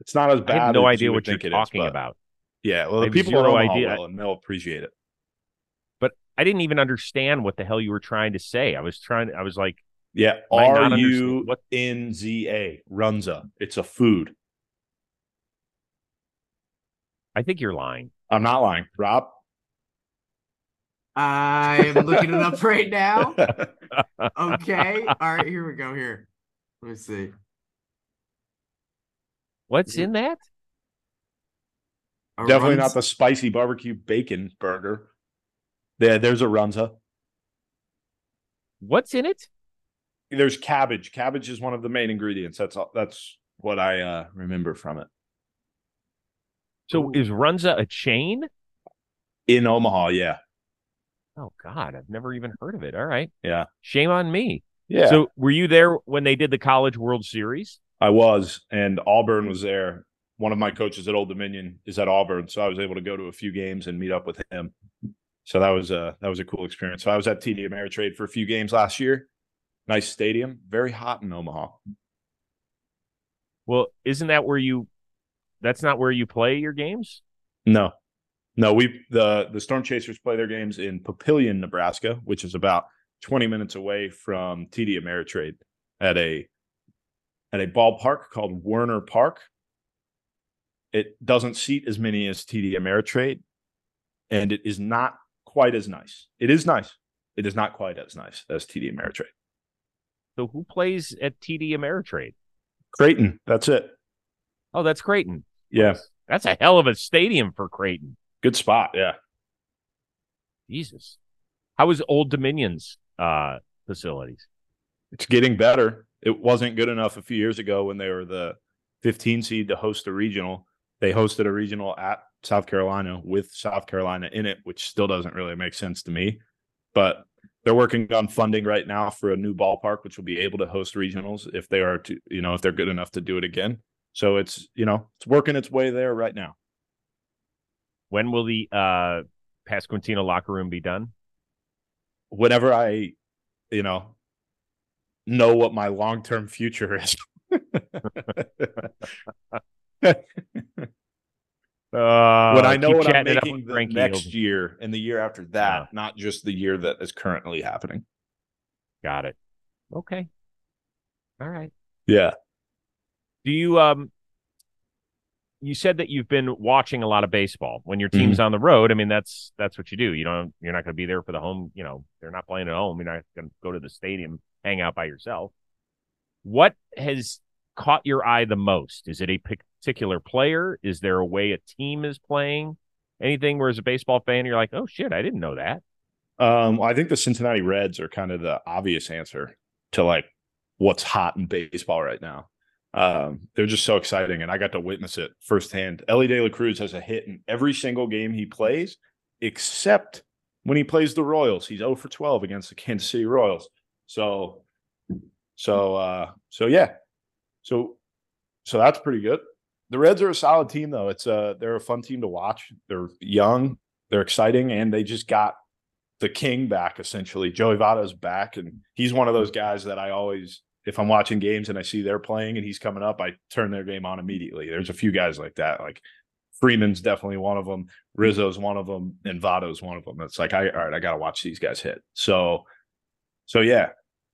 C: it's not as
A: I
C: bad.
A: have no
C: as
A: idea
C: you
A: what you're
C: think it is,
A: talking
C: but-
A: about.
C: Yeah, well, the people
A: zero
C: in
A: idea.
C: will, and they'll appreciate it.
A: But I didn't even understand what the hell you were trying to say. I was trying. I was like,
C: Yeah,
A: Might not
C: R
A: understand
C: U
A: what-
C: N Z A Runza. It's a food.
A: I think you're lying.
C: I'm not lying, Rob.
D: I am looking it up right now. <laughs> Okay. All right, here we go. Here. Let me see.
A: What's in that?
D: A
C: Definitely
D: runs-
C: not the spicy barbecue bacon burger. There, there's a Runza.
A: What's in it?
C: There's cabbage. Cabbage is one of the main ingredients. That's all, that's what I uh, remember from it.
A: So is Runza a chain?
C: In Omaha, yeah,
A: Oh God, I've never even heard of it. All right,
C: yeah,
A: shame on me.
C: yeah.
A: So were you there when they did the College World Series?
C: I was, and Auburn was there. One of my coaches at Old Dominion is at Auburn, so I was able to go to a few games and meet up with him. So that was a that was a cool experience. So I was at TD Ameritrade for a few games last year. Nice stadium, very hot in Omaha.
A: Well, isn't that where you? That's not where you play your games.
C: No, no, we the the Storm Chasers play their games in Papillion, Nebraska, which is about twenty minutes away from TD Ameritrade at a at a ballpark called Werner Park. It doesn't seat as many as TD Ameritrade, and it is not quite as nice. It is nice. It is not quite as nice as TD Ameritrade.
A: So who plays at TD Ameritrade?
C: Creighton, that's it.
A: Oh, that's Creighton.
C: Yeah,
A: That's a hell of a stadium for Creighton.
C: good spot. Yeah.
A: Jesus. How is Old Dominion's uh, facilities?
C: it's getting better. It wasn't good enough a few years ago when they were the 15 seed to host a regional. They hosted a regional at South Carolina with South Carolina in it, which still doesn't really make sense to me. But they're working on funding right now for a new ballpark, which will be able to host regionals if they are to, you know, if they're good enough to do it again. So it's, you know, it's working its way there right now.
A: When will the uh, Pasquantino locker room be done?
C: Whenever I, you know, know what my long term future is. <laughs>
A: Uh,
C: when I know what I'm
A: chatting it up
C: making the
A: Frankie,
C: next
A: he'll-
C: year and the year after that,
A: Yeah.
C: not just the year that is currently happening.
A: Got it. Okay. All right.
C: Yeah.
A: Do you um you said that you've been watching a lot of baseball when your
C: Mm-hmm.
A: team's on the road. I mean, that's that's what you do. You don't you're not going to be there for the home, you know, they're not playing at home. You're not going to go to the stadium, hang out by yourself. What has caught your eye the most? Is it a particular player? Is there a way a team is playing? Anything where as a baseball fan you're like, "Oh shit, I didn't know that."
C: Um, I think the Cincinnati Reds are kind of the obvious answer to like what's hot in baseball right now. Um, they're just so exciting, and I got to witness it firsthand. Elly De La Cruz has a hit in every single game he plays, except when he plays the Royals. He's 0 for 12 against the Kansas City Royals. So, so, uh, so yeah, so, so that's pretty good. The Reds are a solid team, though. It's uh they're a fun team to watch. They're young, they're exciting, and they just got the king back essentially. Joey Votto's back, and he's one of those guys that I always, if I'm watching games and I see they're playing and he's coming up, I turn their game on immediately. There's a few guys like that, like Freeman's definitely one of them, Rizzo's one of them, and Votto's one of them. It's like, I all right, I got to watch these guys hit. So, so yeah,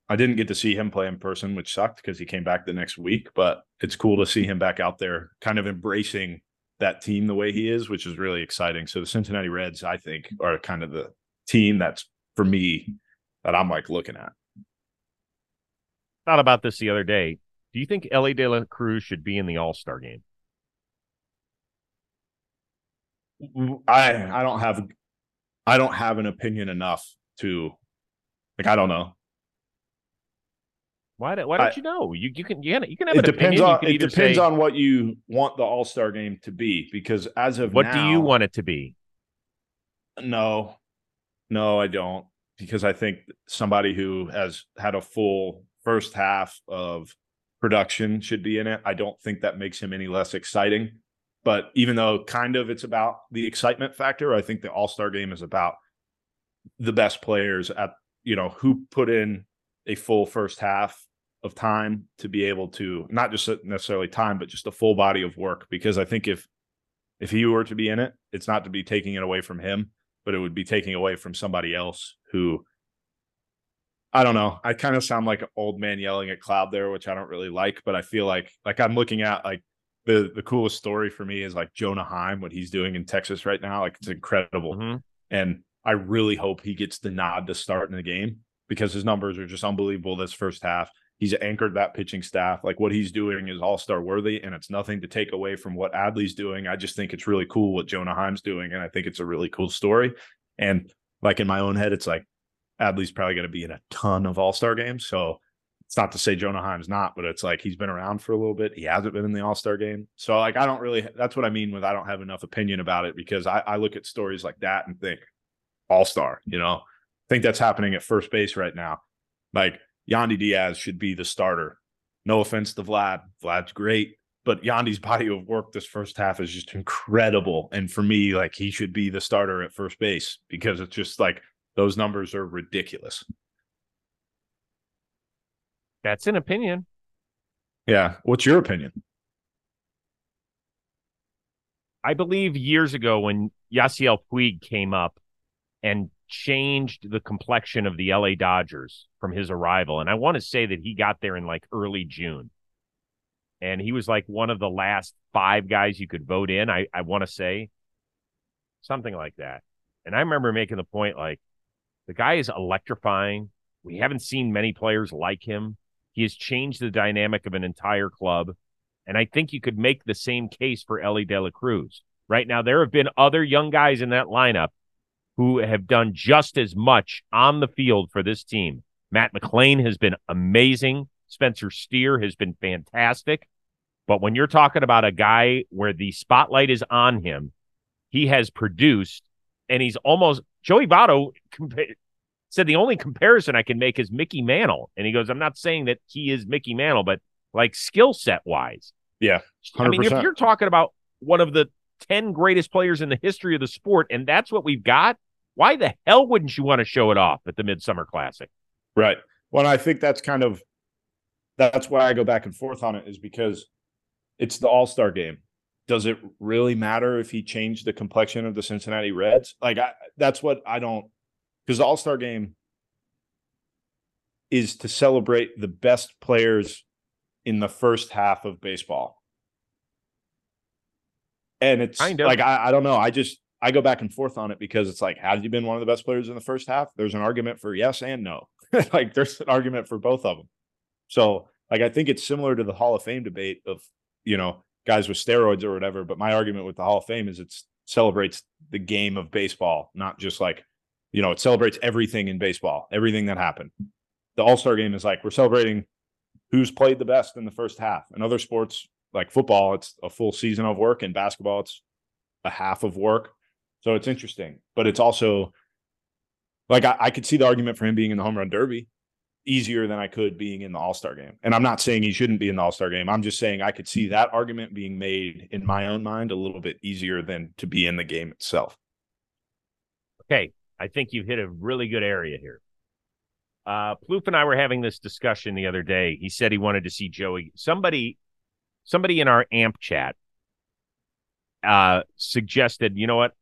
C: I didn't get to see him play in person, which sucked because he came back the next week. But it's cool to see him back out there, kind of embracing that team the way he is, which is really exciting. So the Cincinnati Reds, I think, are kind of the team that's for me that I'm like looking at.
A: Thought about this the other day. Do you think Elly De La Cruz should be in the All Star game?
C: I I don't have I don't have an opinion enough to like I don't know.
A: Why? do- Why don't
C: I-
A: you know? You you can you can, you can have
C: It depends
A: opinion.
C: on it depends
A: say,
C: on what you want the All Star game to be because as of
A: what do you want it to be.
C: No, no, I don't. Because I think somebody who has had a full first half of production should be in it. I don't think that makes him any less exciting. But even though kind of it's about the excitement factor, I think the All Star game is about the best players at, you know, who put in a full first half of time to be able to not just necessarily time, but just a full body of work. Because I think if if he were to be in it, it's not to be taking it away from him, but it would be taking away from somebody else who I don't know. I kind of sound like an old man yelling at cloud there, which I don't really like, but I feel like like I'm looking at like the the coolest story for me is like Jonah Heim, what he's doing in Texas right now. Like it's incredible.
A: Mhm.
C: And I really hope he gets the nod to start in the game because his numbers are just unbelievable this first half. He's anchored that pitching staff. Like what he's doing is all star worthy, and it's nothing to take away from what Adley's doing. I just think it's really cool what Jonah Heim's doing, and I think it's a really cool story. And like in my own head, it's like Adley's probably going to be in a ton of all star games. So it's not to say Jonah Heim's not, but it's like he's been around for a little bit. He hasn't been in the all star game. So like I don't really that's what I mean with I don't have enough opinion about it because I, I look at stories like that and think all star, you know. Think that's happening at first base right now. Like Yandy Diaz should be the starter. No offense to Vlad. Vlad's great, but Yandy's <laughs> body of work this first half is just incredible. And for me, like he should be the starter at first base because it's just like those numbers are ridiculous.
A: That's an opinion.
C: Yeah. What's your opinion?
A: I believe years ago when Yasiel Puig came up and changed the complexion of the LA Dodgers from his arrival. And I want to say that he got there in like early June. And he was like one of the last five guys you could vote in. I, I want to say something like that. And I remember making the point like the guy is electrifying. We haven't seen many players like him. He has changed the dynamic of an entire club. And I think you could make the same case for Elly De La Cruz. Right now, there have been other young guys in that lineup who have done just as much on the field for this team. Matt McLain has been amazing. Spencer Steer has been fantastic. But when you're talking about a guy where the spotlight is on him, he has produced, and he's almost Joey Votto compa- said the only comparison I can make is Mickey Mantle, and he goes, "I'm not saying that he is Mickey Mantle, but like skill set wise,
C: Yeah.
A: I mean, if you're talking about one of the 10 greatest players in the history of the sport, and that's what we've got, why the hell wouldn't you want to show it off at the Midsummer Classic?
C: Right. Well, I think that's kind of that's why I go back and forth on it is because it's the All Star game. Does it really matter if he changed the complexion of the Cincinnati Reds? Like, I, that's what I don't because the All Star game is to celebrate the best players in the first half of baseball. And it's
A: Kind of.
C: like I, I don't know. I just I go back and forth on it because it's like, have you been one of the best players in the first half? There's an argument for yes and no. <laughs> like there's an argument for both of them. So like I think it's similar to the Hall of Fame debate of you know guys with steroids or whatever. But my argument with the Hall of Fame is it celebrates the game of baseball, not just like you know it celebrates everything in baseball, everything that happened. The All Star game is like we're celebrating who's played the best in the first half. In other sports like football, it's a full season of work. In basketball, it's a half of work. So it's interesting, but it's also like I, I could see the argument for him being in the home run derby easier than I could being in the All Star game. And I'm not saying he shouldn't be in the All Star game. I'm just saying I could see that argument being made in my own mind a little bit easier than to be in the game itself.
A: Okay, I think you've hit a really good area here. Uh, Plouffe and I were having this discussion the other day. He said he wanted to see Joey. Somebody, somebody in our AMP chat uh, suggested, you know what?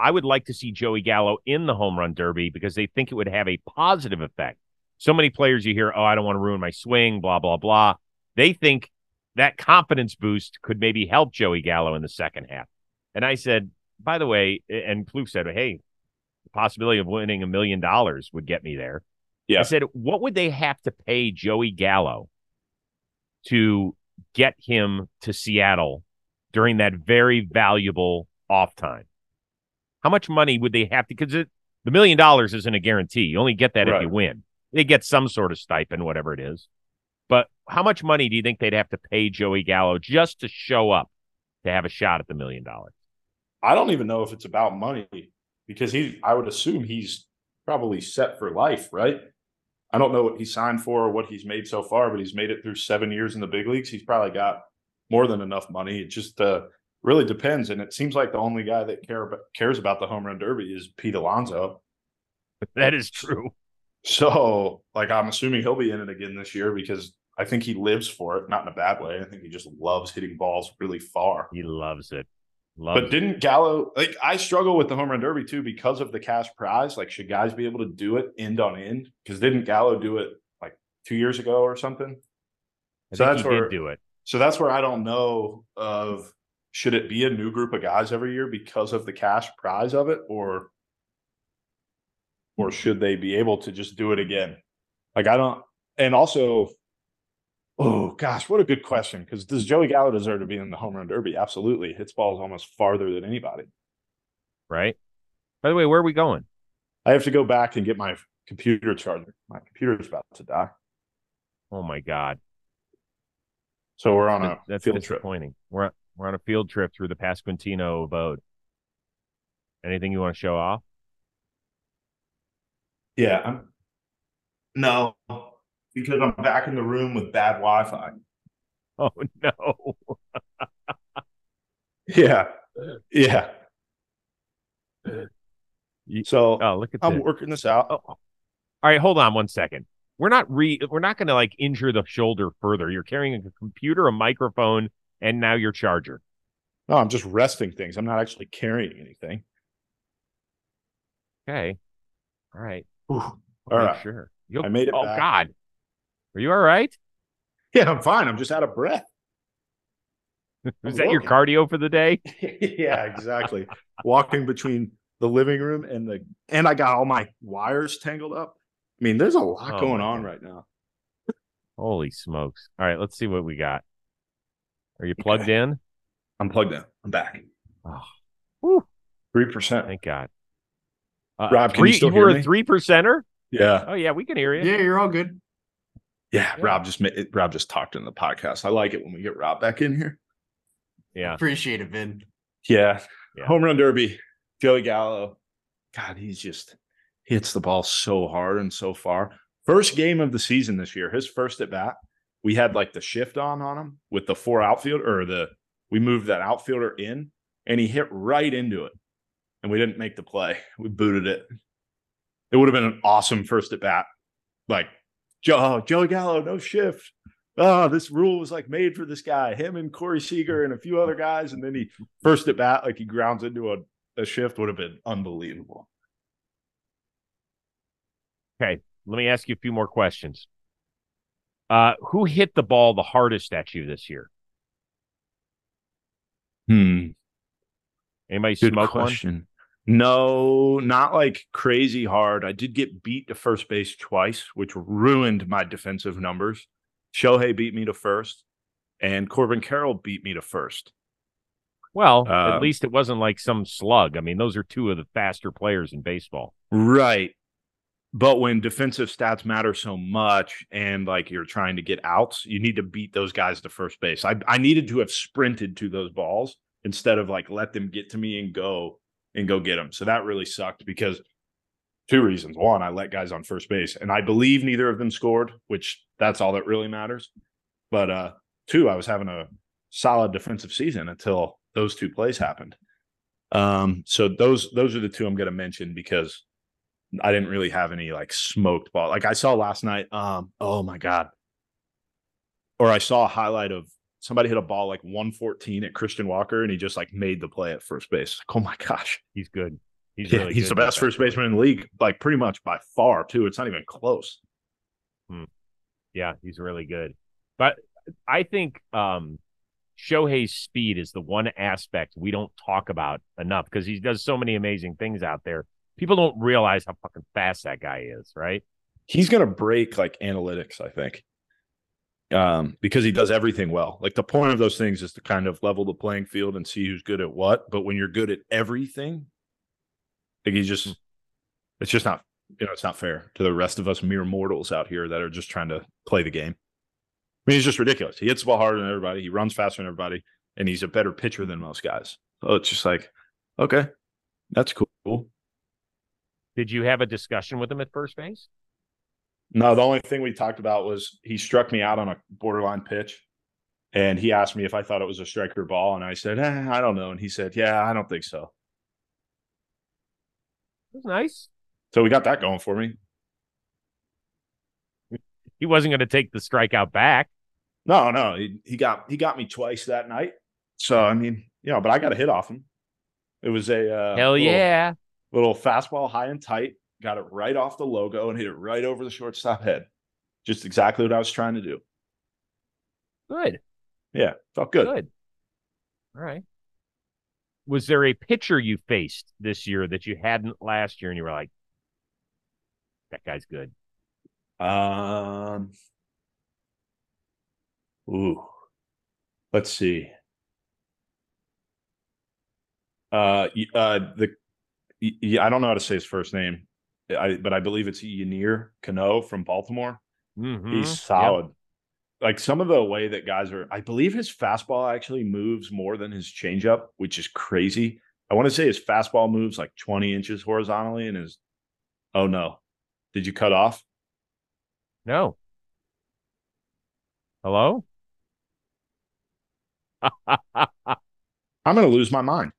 A: I would like to see Joey Gallo in the home run derby because they think it would have a positive effect. So many players you hear, oh, I don't want to ruin my swing, blah, blah, blah. They think that confidence boost could maybe help Joey Gallo in the second half. And I said, by the way, and Plouffe said, hey, the possibility of winning a million dollars would get me there.
C: Yeah.
A: I said, what would they have to pay Joey Gallo to get him to Seattle during that very valuable off time? How much money would they have to? Because the million dollars isn't a guarantee. You only get that if you win. They get some sort of stipend, whatever it is. But how much money do you think they'd have to pay Joey Gallo just to show up to have a shot at the million dollars?
C: I don't even know if it's about money because he, I would assume he's probably set for life, right? I don't know what he signed for or what he's made so far, but he's made it through seven years in the big leagues. He's probably got more than enough money. It just uh, really depends. And it seems like the only guy that care about, cares about the home run derby is Pete Alonso.
A: That is true.
C: So, like, I'm assuming he'll be in it again this year because I think he lives for it, not in a bad way. I think he just loves hitting balls really far.
A: He loves it. Loves
C: But didn't Gallo like I struggle with the home run derby too because of the cash prize? Like, should guys be able to do it end on end? Because didn't Gallo do it like two years ago or something?
A: I
C: so
A: think
C: that's
A: he
C: where-
A: did do it.
C: So that's where I don't know of should it be a new group of guys every year because of the cash prize of it, or or should they be able to just do it again? Like I don't, and also, oh gosh, what a good question. Because does Joey Gallo deserve to be in the home run derby? Absolutely, hits balls almost farther than anybody.
A: Right. By the way, where are we going?
C: I have to go back and get my computer charger. My computer's about to die,
A: Oh my God.
C: so we're on a
A: That's
C: field trip.
A: disappointing. We're on- we're on a field trip through the Pasquantino abode. Anything you want to show off?
C: Yeah, I'm, no, because I'm back in the room with bad Wi-Fi. <laughs>
A: Oh no. <laughs>
C: Yeah. Yeah. So
A: Oh, look at
C: I'm
A: this.
C: working this out.
A: Oh, oh, all right, hold on one second. We're not re we're not gonna like injure the shoulder further. You're carrying a computer, a microphone, and now your charger.
C: No, I'm just resting things. I'm not actually carrying anything.
A: Okay. All right.
C: All right.
A: Sure. You
C: I made it
A: Oh
C: back.
A: God. Are you all right?
C: Yeah, I'm fine. I'm just out of breath. <laughs>
A: Is that your cardio for the day? <laughs>
C: yeah, exactly. Walking between the living room and the and I got all my wires tangled up. I mean, there's a lot
A: Oh,
C: going on right now.
A: Holy smokes. All right, let's see what we got. Are you plugged in?
C: I'm plugged in. I'm back.
A: Oh,
C: Three percent.
A: thank God. Uh,
C: Rob, can you
A: three,
C: still
A: were
C: hear
A: a
C: me?
A: three percenter?
C: Yeah.
A: Oh yeah, we can hear you.
D: Yeah, you're all good.
C: yeah,
A: Yeah.
C: Rob just made Rob just talked in the podcast. I like it when we get Rob back in here.
A: Yeah.
D: Appreciate it, Vin.
C: Yeah.
A: Yeah.
C: Home run derby. Joey Gallo. God, he's just hits the ball so hard and so far. First game of the season this year, his first at bat, we had like the shift on on him with the four outfield or the we moved that outfielder in and he hit right into it. And we didn't make the play. <laughs> We booted it. It would have been an awesome first at bat. Like Joe, Joey Gallo, no shift. Oh, this rule was like made for this guy, him and Corey Seager and a few other guys. And then he first at bat, like he grounds into a, a shift, would have been unbelievable. Okay.
A: Let me ask you a few more questions. Uh, who hit the ball the hardest at you this year?
C: Hmm.
A: Anybody
C: Good
A: smoke one?
C: No, not like crazy hard. I did get beat to first base twice, which ruined my defensive numbers. Shohei beat me to first, and Corbin Carroll beat me to first.
A: Well, at least it wasn't like some slug. I mean, those are two of the faster players in baseball.
C: Right. But when defensive stats matter so much and like you're trying to get outs, you need to beat those guys to first base. I, I needed to have sprinted to those balls instead of like let them get to me and go and go get them. So that really sucked because two reasons. One, I let guys on first base and I believe neither of them scored, which that's all that really matters. But uh two, I was having a solid defensive season until those two plays happened. Um so those those are the two I'm going to mention because I didn't really have any like smoked ball. Like I saw last night. Um, oh my god. Or I saw a highlight of somebody hit a ball like 114 at Christian Walker, and he just like made the play at first base. Like, <laughs> oh my gosh,
A: He's good. He's
C: yeah, he's the best first baseman in the league, like pretty much by far too. It's not even close.
A: Yeah, he's really good. But I think um Shohei's speed is the one aspect we don't talk about enough because he does so many amazing things out there. People don't realize how fucking fast that guy is, right?
C: He's gonna break like analytics, I think. Um, because he does everything well. Like the point of those things is to kind of level the playing field and see who's good at what. But when you're good at everything, like he's just it's just not you know, it's not fair to the rest of us mere mortals out here that are just trying to play the game. I mean, he's just ridiculous. He hits the ball harder than everybody, he runs faster than everybody, and he's a better pitcher than most guys. So it's just like, okay, that's cool.
A: Did you have a discussion with him at first base?
C: No, the only thing we talked about was he struck me out on a borderline pitch. And he asked me if I thought it was a striker ball. And I said, eh, I don't know. And he said, Yeah, I don't think so.
A: It was nice.
C: So we got that going for me.
A: he wasn't going to take the strikeout back.
C: No, no, he, he got he got me twice that night. So I mean, you know, but I got a hit off him. It was a uh,
A: Hell yeah.
C: Little fastball high and tight. Got it right off the logo and hit it right over the shortstop head. Just exactly what I was trying to do.
A: Good.
C: Yeah, felt good.
A: Good. All right. Was there a pitcher you faced this year that you hadn't last year and you were like, that guy's good?
C: Um. Ooh. Let's see. Uh, uh, the, y- y- I don't know how to say his first name, I but I believe it's Yennier Cano from Baltimore.
A: Mm-hmm.
C: He's solid. Like some of the way that guys are, I believe his fastball actually moves more than his changeup, which is crazy. I want to say his fastball moves like 20 inches horizontally and his, oh no. Did you cut off?
A: No. Hello? <laughs>
C: I'm going to lose my mind.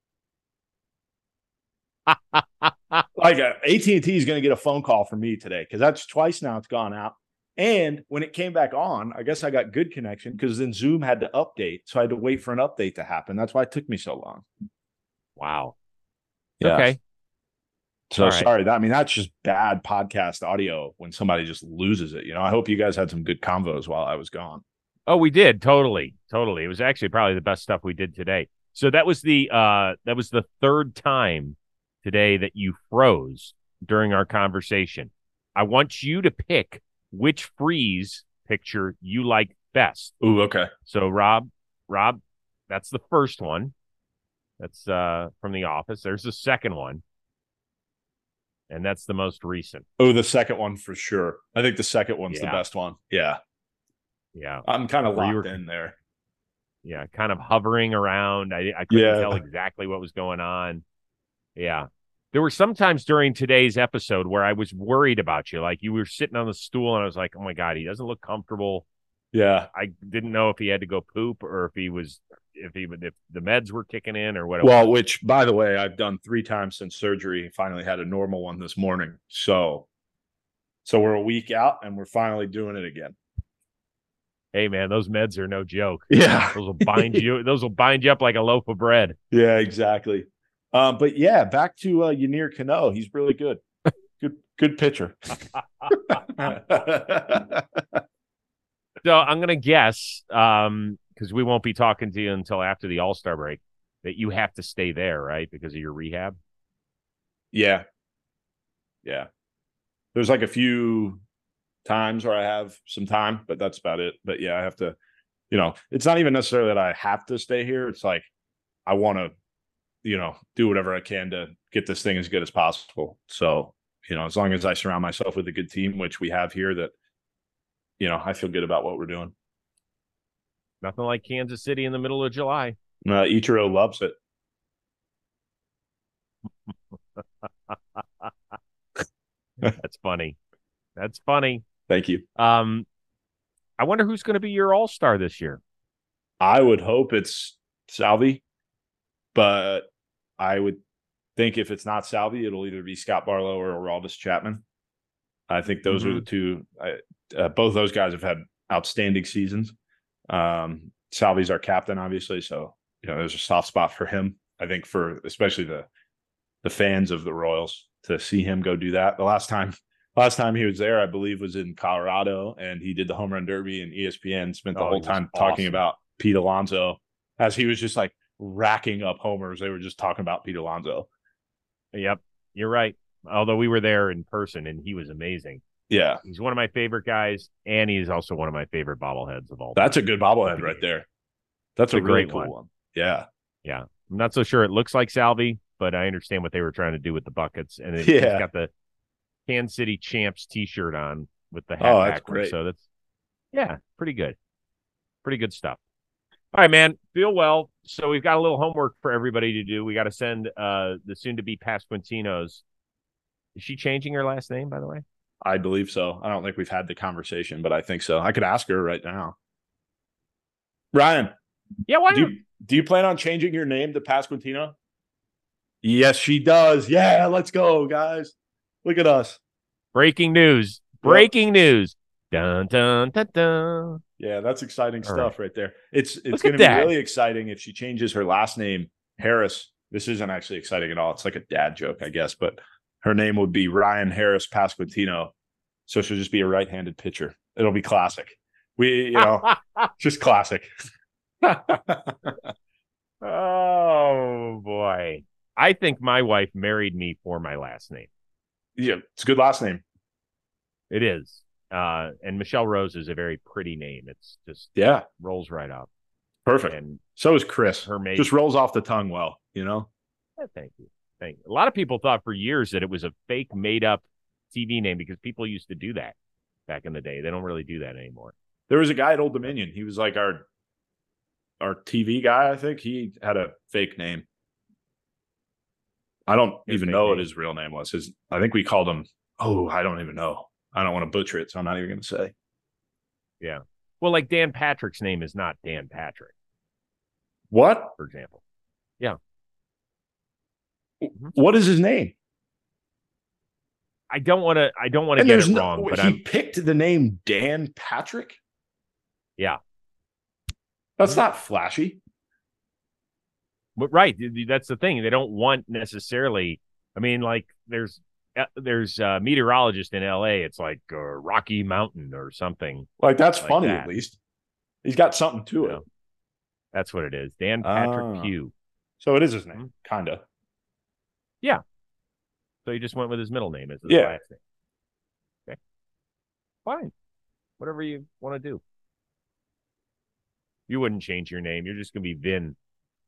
C: <laughs> like uh, AT&T is going to get a phone call from me today because that's twice now it's gone out. And when it came back on, I guess I got good connection because then Zoom had to update, so I had to wait for an update to happen. That's why it took me so long.
A: wow.
C: Yeah.
A: Okay.
C: So
A: right.
C: sorry. That I mean that's just bad podcast audio when somebody just loses it. You know, I hope you guys had some good convos while I was gone.
A: Oh, we did totally, totally. It was actually probably the best stuff we did today. So that was the uh that was the third time today that you froze during our conversation. I want you to pick which freeze picture you like best.
C: Ooh, okay.
A: So Rob, Rob, that's the first one. That's uh from the office. There's the second one. And that's the most recent.
C: Oh, the second one for sure. I think the second one's
A: Yeah.
C: the best one. Yeah.
A: Yeah.
C: I'm kind of locked
A: were-
C: in there.
A: Yeah, kind of hovering around. I I couldn't
C: Yeah.
A: tell exactly what was going on. Yeah. There were some times during today's episode where I was worried about you. Like you were sitting on the stool and I was like, "Oh my god, he doesn't look comfortable."
C: Yeah.
A: I didn't know if he had to go poop or if he was if he if the meds were kicking in or whatever.
C: Well, which by the way, I've done three times since surgery. Finally had a normal one this morning. So so we're a week out and we're finally doing it again.
A: hey man, those meds are no joke.
C: Yeah.
A: Those will bind you. Those will bind you up like a loaf of bread. <laughs>
C: Yeah, exactly. Um, but yeah, back to uh Yennier Cano. He's really good. Good good pitcher. <laughs>
A: So I'm gonna guess, um, because we won't be talking to you until after the All Star break, that you have to stay there, right? Because of your rehab.
C: yeah. Yeah. There's like a few times where I have some time, but that's about it. But yeah, I have to, you know, it's not even necessarily that I have to stay here. It's like I want to, you know, do whatever I can to get this thing as good as possible. So, you know, as long as I surround myself with a good team, which we have here, that, you know, I feel good about what we're doing.
A: Nothing like Kansas City in the middle of July.
C: Uh, Ichiro loves it. <laughs>
A: That's funny. That's funny.
C: Thank you.
A: Um, I wonder who's going to be your All Star this year.
C: I would hope it's Salvy, but I would think if it's not Salvy, it'll either be Scott Barlow or Aroldis Chapman. I think those are the two. I, uh, both those guys have had outstanding seasons. Um, Salvy's our captain, obviously, so you know there's a soft spot for him. I think for especially the the fans of the Royals to see him go do that. The last time last time he was there, I believe, was in Colorado, and he did the home run derby, and ESPN spent the
A: Oh,
C: whole time talking about Pete Alonso as he was just like racking up homers. They were just talking about Pete Alonso.
A: Yep, you're right. Although we were there in person and he was amazing.
C: Yeah,
A: He's one of my favorite guys, and he's also one of my favorite bobbleheads of all.
C: that's a good bobblehead right there. That's a,
A: a
C: really
A: great
C: cool
A: one.
C: one. Yeah,
A: I'm not so sure it looks like Salvy, but I understand what they were trying to do with the buckets. And it,
C: Yeah.
A: he's got the Kansas City Champs T-shirt on with the oh, hat
C: Oh, that's
A: backwards.
C: great.
A: So that's yeah, pretty good, pretty good stuff. All right, man, feel well. So we've got a little homework for everybody to do. We got to send uh the soon-to-be Pasquantinos. Is she changing her last name, by the way?
C: I believe so. I don't think we've had the conversation, but I think so. I could ask her right now. Ryan,
A: Yeah, why
C: do you, do you plan on changing your name to Pasquantino? Yes, she does. Yeah, let's go, guys. Look at us.
A: Breaking news! Breaking news! Dun dun dun dun.
C: Yeah, that's exciting
A: All
C: stuff right. there. It's it's going to be really exciting if she changes her last name Harris. This isn't actually exciting at all. It's like a dad joke, I guess, but her name would be Ryan Harris Pasquantino. So she'll just be a right-handed pitcher. It'll be classic. We, you know, <laughs> just classic. <laughs>
A: oh boy. I think my wife married me for my last name.
C: yeah, it's a good last name.
A: It is. Uh, and Michelle Rose is a very pretty name. It's just
C: Yeah,
A: rolls right up.
C: perfect.
A: And
C: So is Chris.
A: her mate.
C: Just rolls off the tongue well, you know.
A: Yeah, thank you. Thank you. A lot of people thought for years that it was a fake made up TV name because people used to do that back in the day. They don't really do that anymore.
C: There was a guy at Old Dominion. He was like our our TV guy. I think he had a fake name. I don't
A: His
C: even know what his real name was. His I think we called him. Oh, I don't even know. I don't want to butcher it, so I'm not even going to say. Yeah.
A: Well, like Dan Patrick's name is not Dan Patrick,
C: What?
A: for example. Yeah. Mm-hmm.
C: What is his name?
A: I don't want to. I don't want to get it
C: no.
A: wrong, but
C: he
A: I'm.
C: picked the name Dan Patrick.
A: Yeah.
C: That's mm-hmm. not flashy.
A: But right, th- th- that's the thing. They don't want necessarily. I mean, like there's there's a meteorologist in L.A. It's like uh, Rocky Mountain or something.
C: Like that's
A: Like
C: funny
A: that.
C: at least. He's got something to it.
A: That's what it is. Dan Patrick. Pugh.
C: So it is his
A: Hmm.
C: name, kinda. Yeah.
A: So he just went with his middle name as his
C: Yeah.
A: last name. Okay. Fine. Whatever you want to do. You wouldn't change your name. You're just gonna be Vin.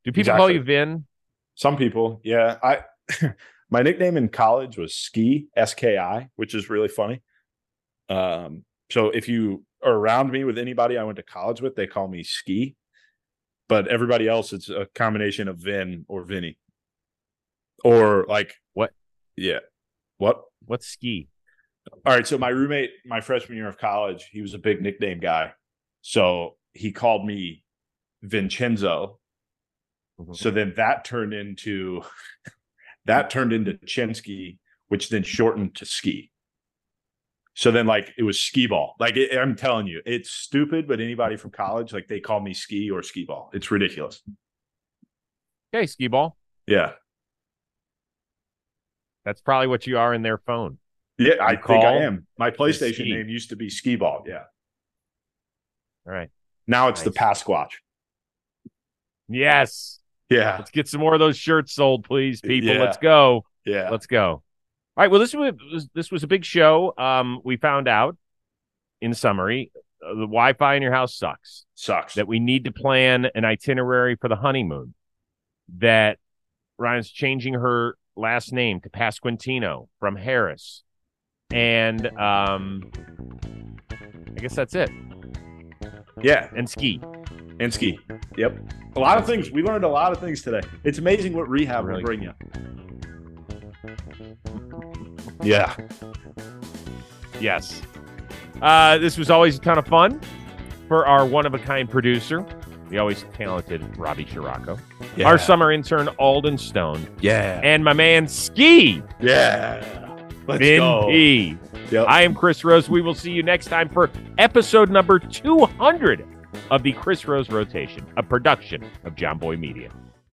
A: Do people call you Vin?
C: Some people, yeah. I <laughs> my nickname in college was Ski, S K I, which is really funny. Um, so if you are around me with anybody I went to college with, they call me Ski. But everybody else, it's a combination of Vin or Vinny. Or like
A: What?
C: Yeah. What?
A: What's ski?
C: All right. So my roommate, my freshman year of college, he was a big nickname guy. So he called me Vincenzo.
A: Mhm.
C: So then that turned into <laughs> that turned into Chinsky, which then shortened to ski. So then like it was ski ball. Like it, I'm telling you, it's stupid, but anybody from college, like they call me ski or ski ball. It's ridiculous.
A: Okay, ski ball.
C: Yeah.
A: That's probably what you are in their phone.
C: Yeah, I
A: You
C: think I am. My PlayStation name used to be ski ball. Yeah.
A: All right.
C: Now it's the Pasquatch.
A: Yes.
C: Yeah.
A: Let's get some more of those shirts sold, please, people.
C: Yeah.
A: Let's go.
C: Yeah.
A: Let's go. All right. Well, this was this was a big show. Um, we found out, in summary, uh, the Wi-Fi in your house sucks.
C: Sucks.
A: That we need to plan an itinerary for the honeymoon. That Ryan's changing her last name to Pasquantino from Harris, and um, I guess that's it.
C: yeah.
A: And ski.
C: And ski. Yep. A lot of things. We learned a lot of things today. It's amazing what rehab
A: Really
C: will bring you. Yeah.
A: Yes. Uh, this was always a ton of fun for our one of a kind producer, the always talented Robbie Shirako,
C: Yeah.
A: our summer intern Alden Stone,
C: yeah.
A: and my man Ski
C: Yeah. Let's go.
A: P.
C: Yep.
A: I am Chris Rose. We will see you next time for episode number 200 of the Chris Rose Rotation, a production of Jomboy Media.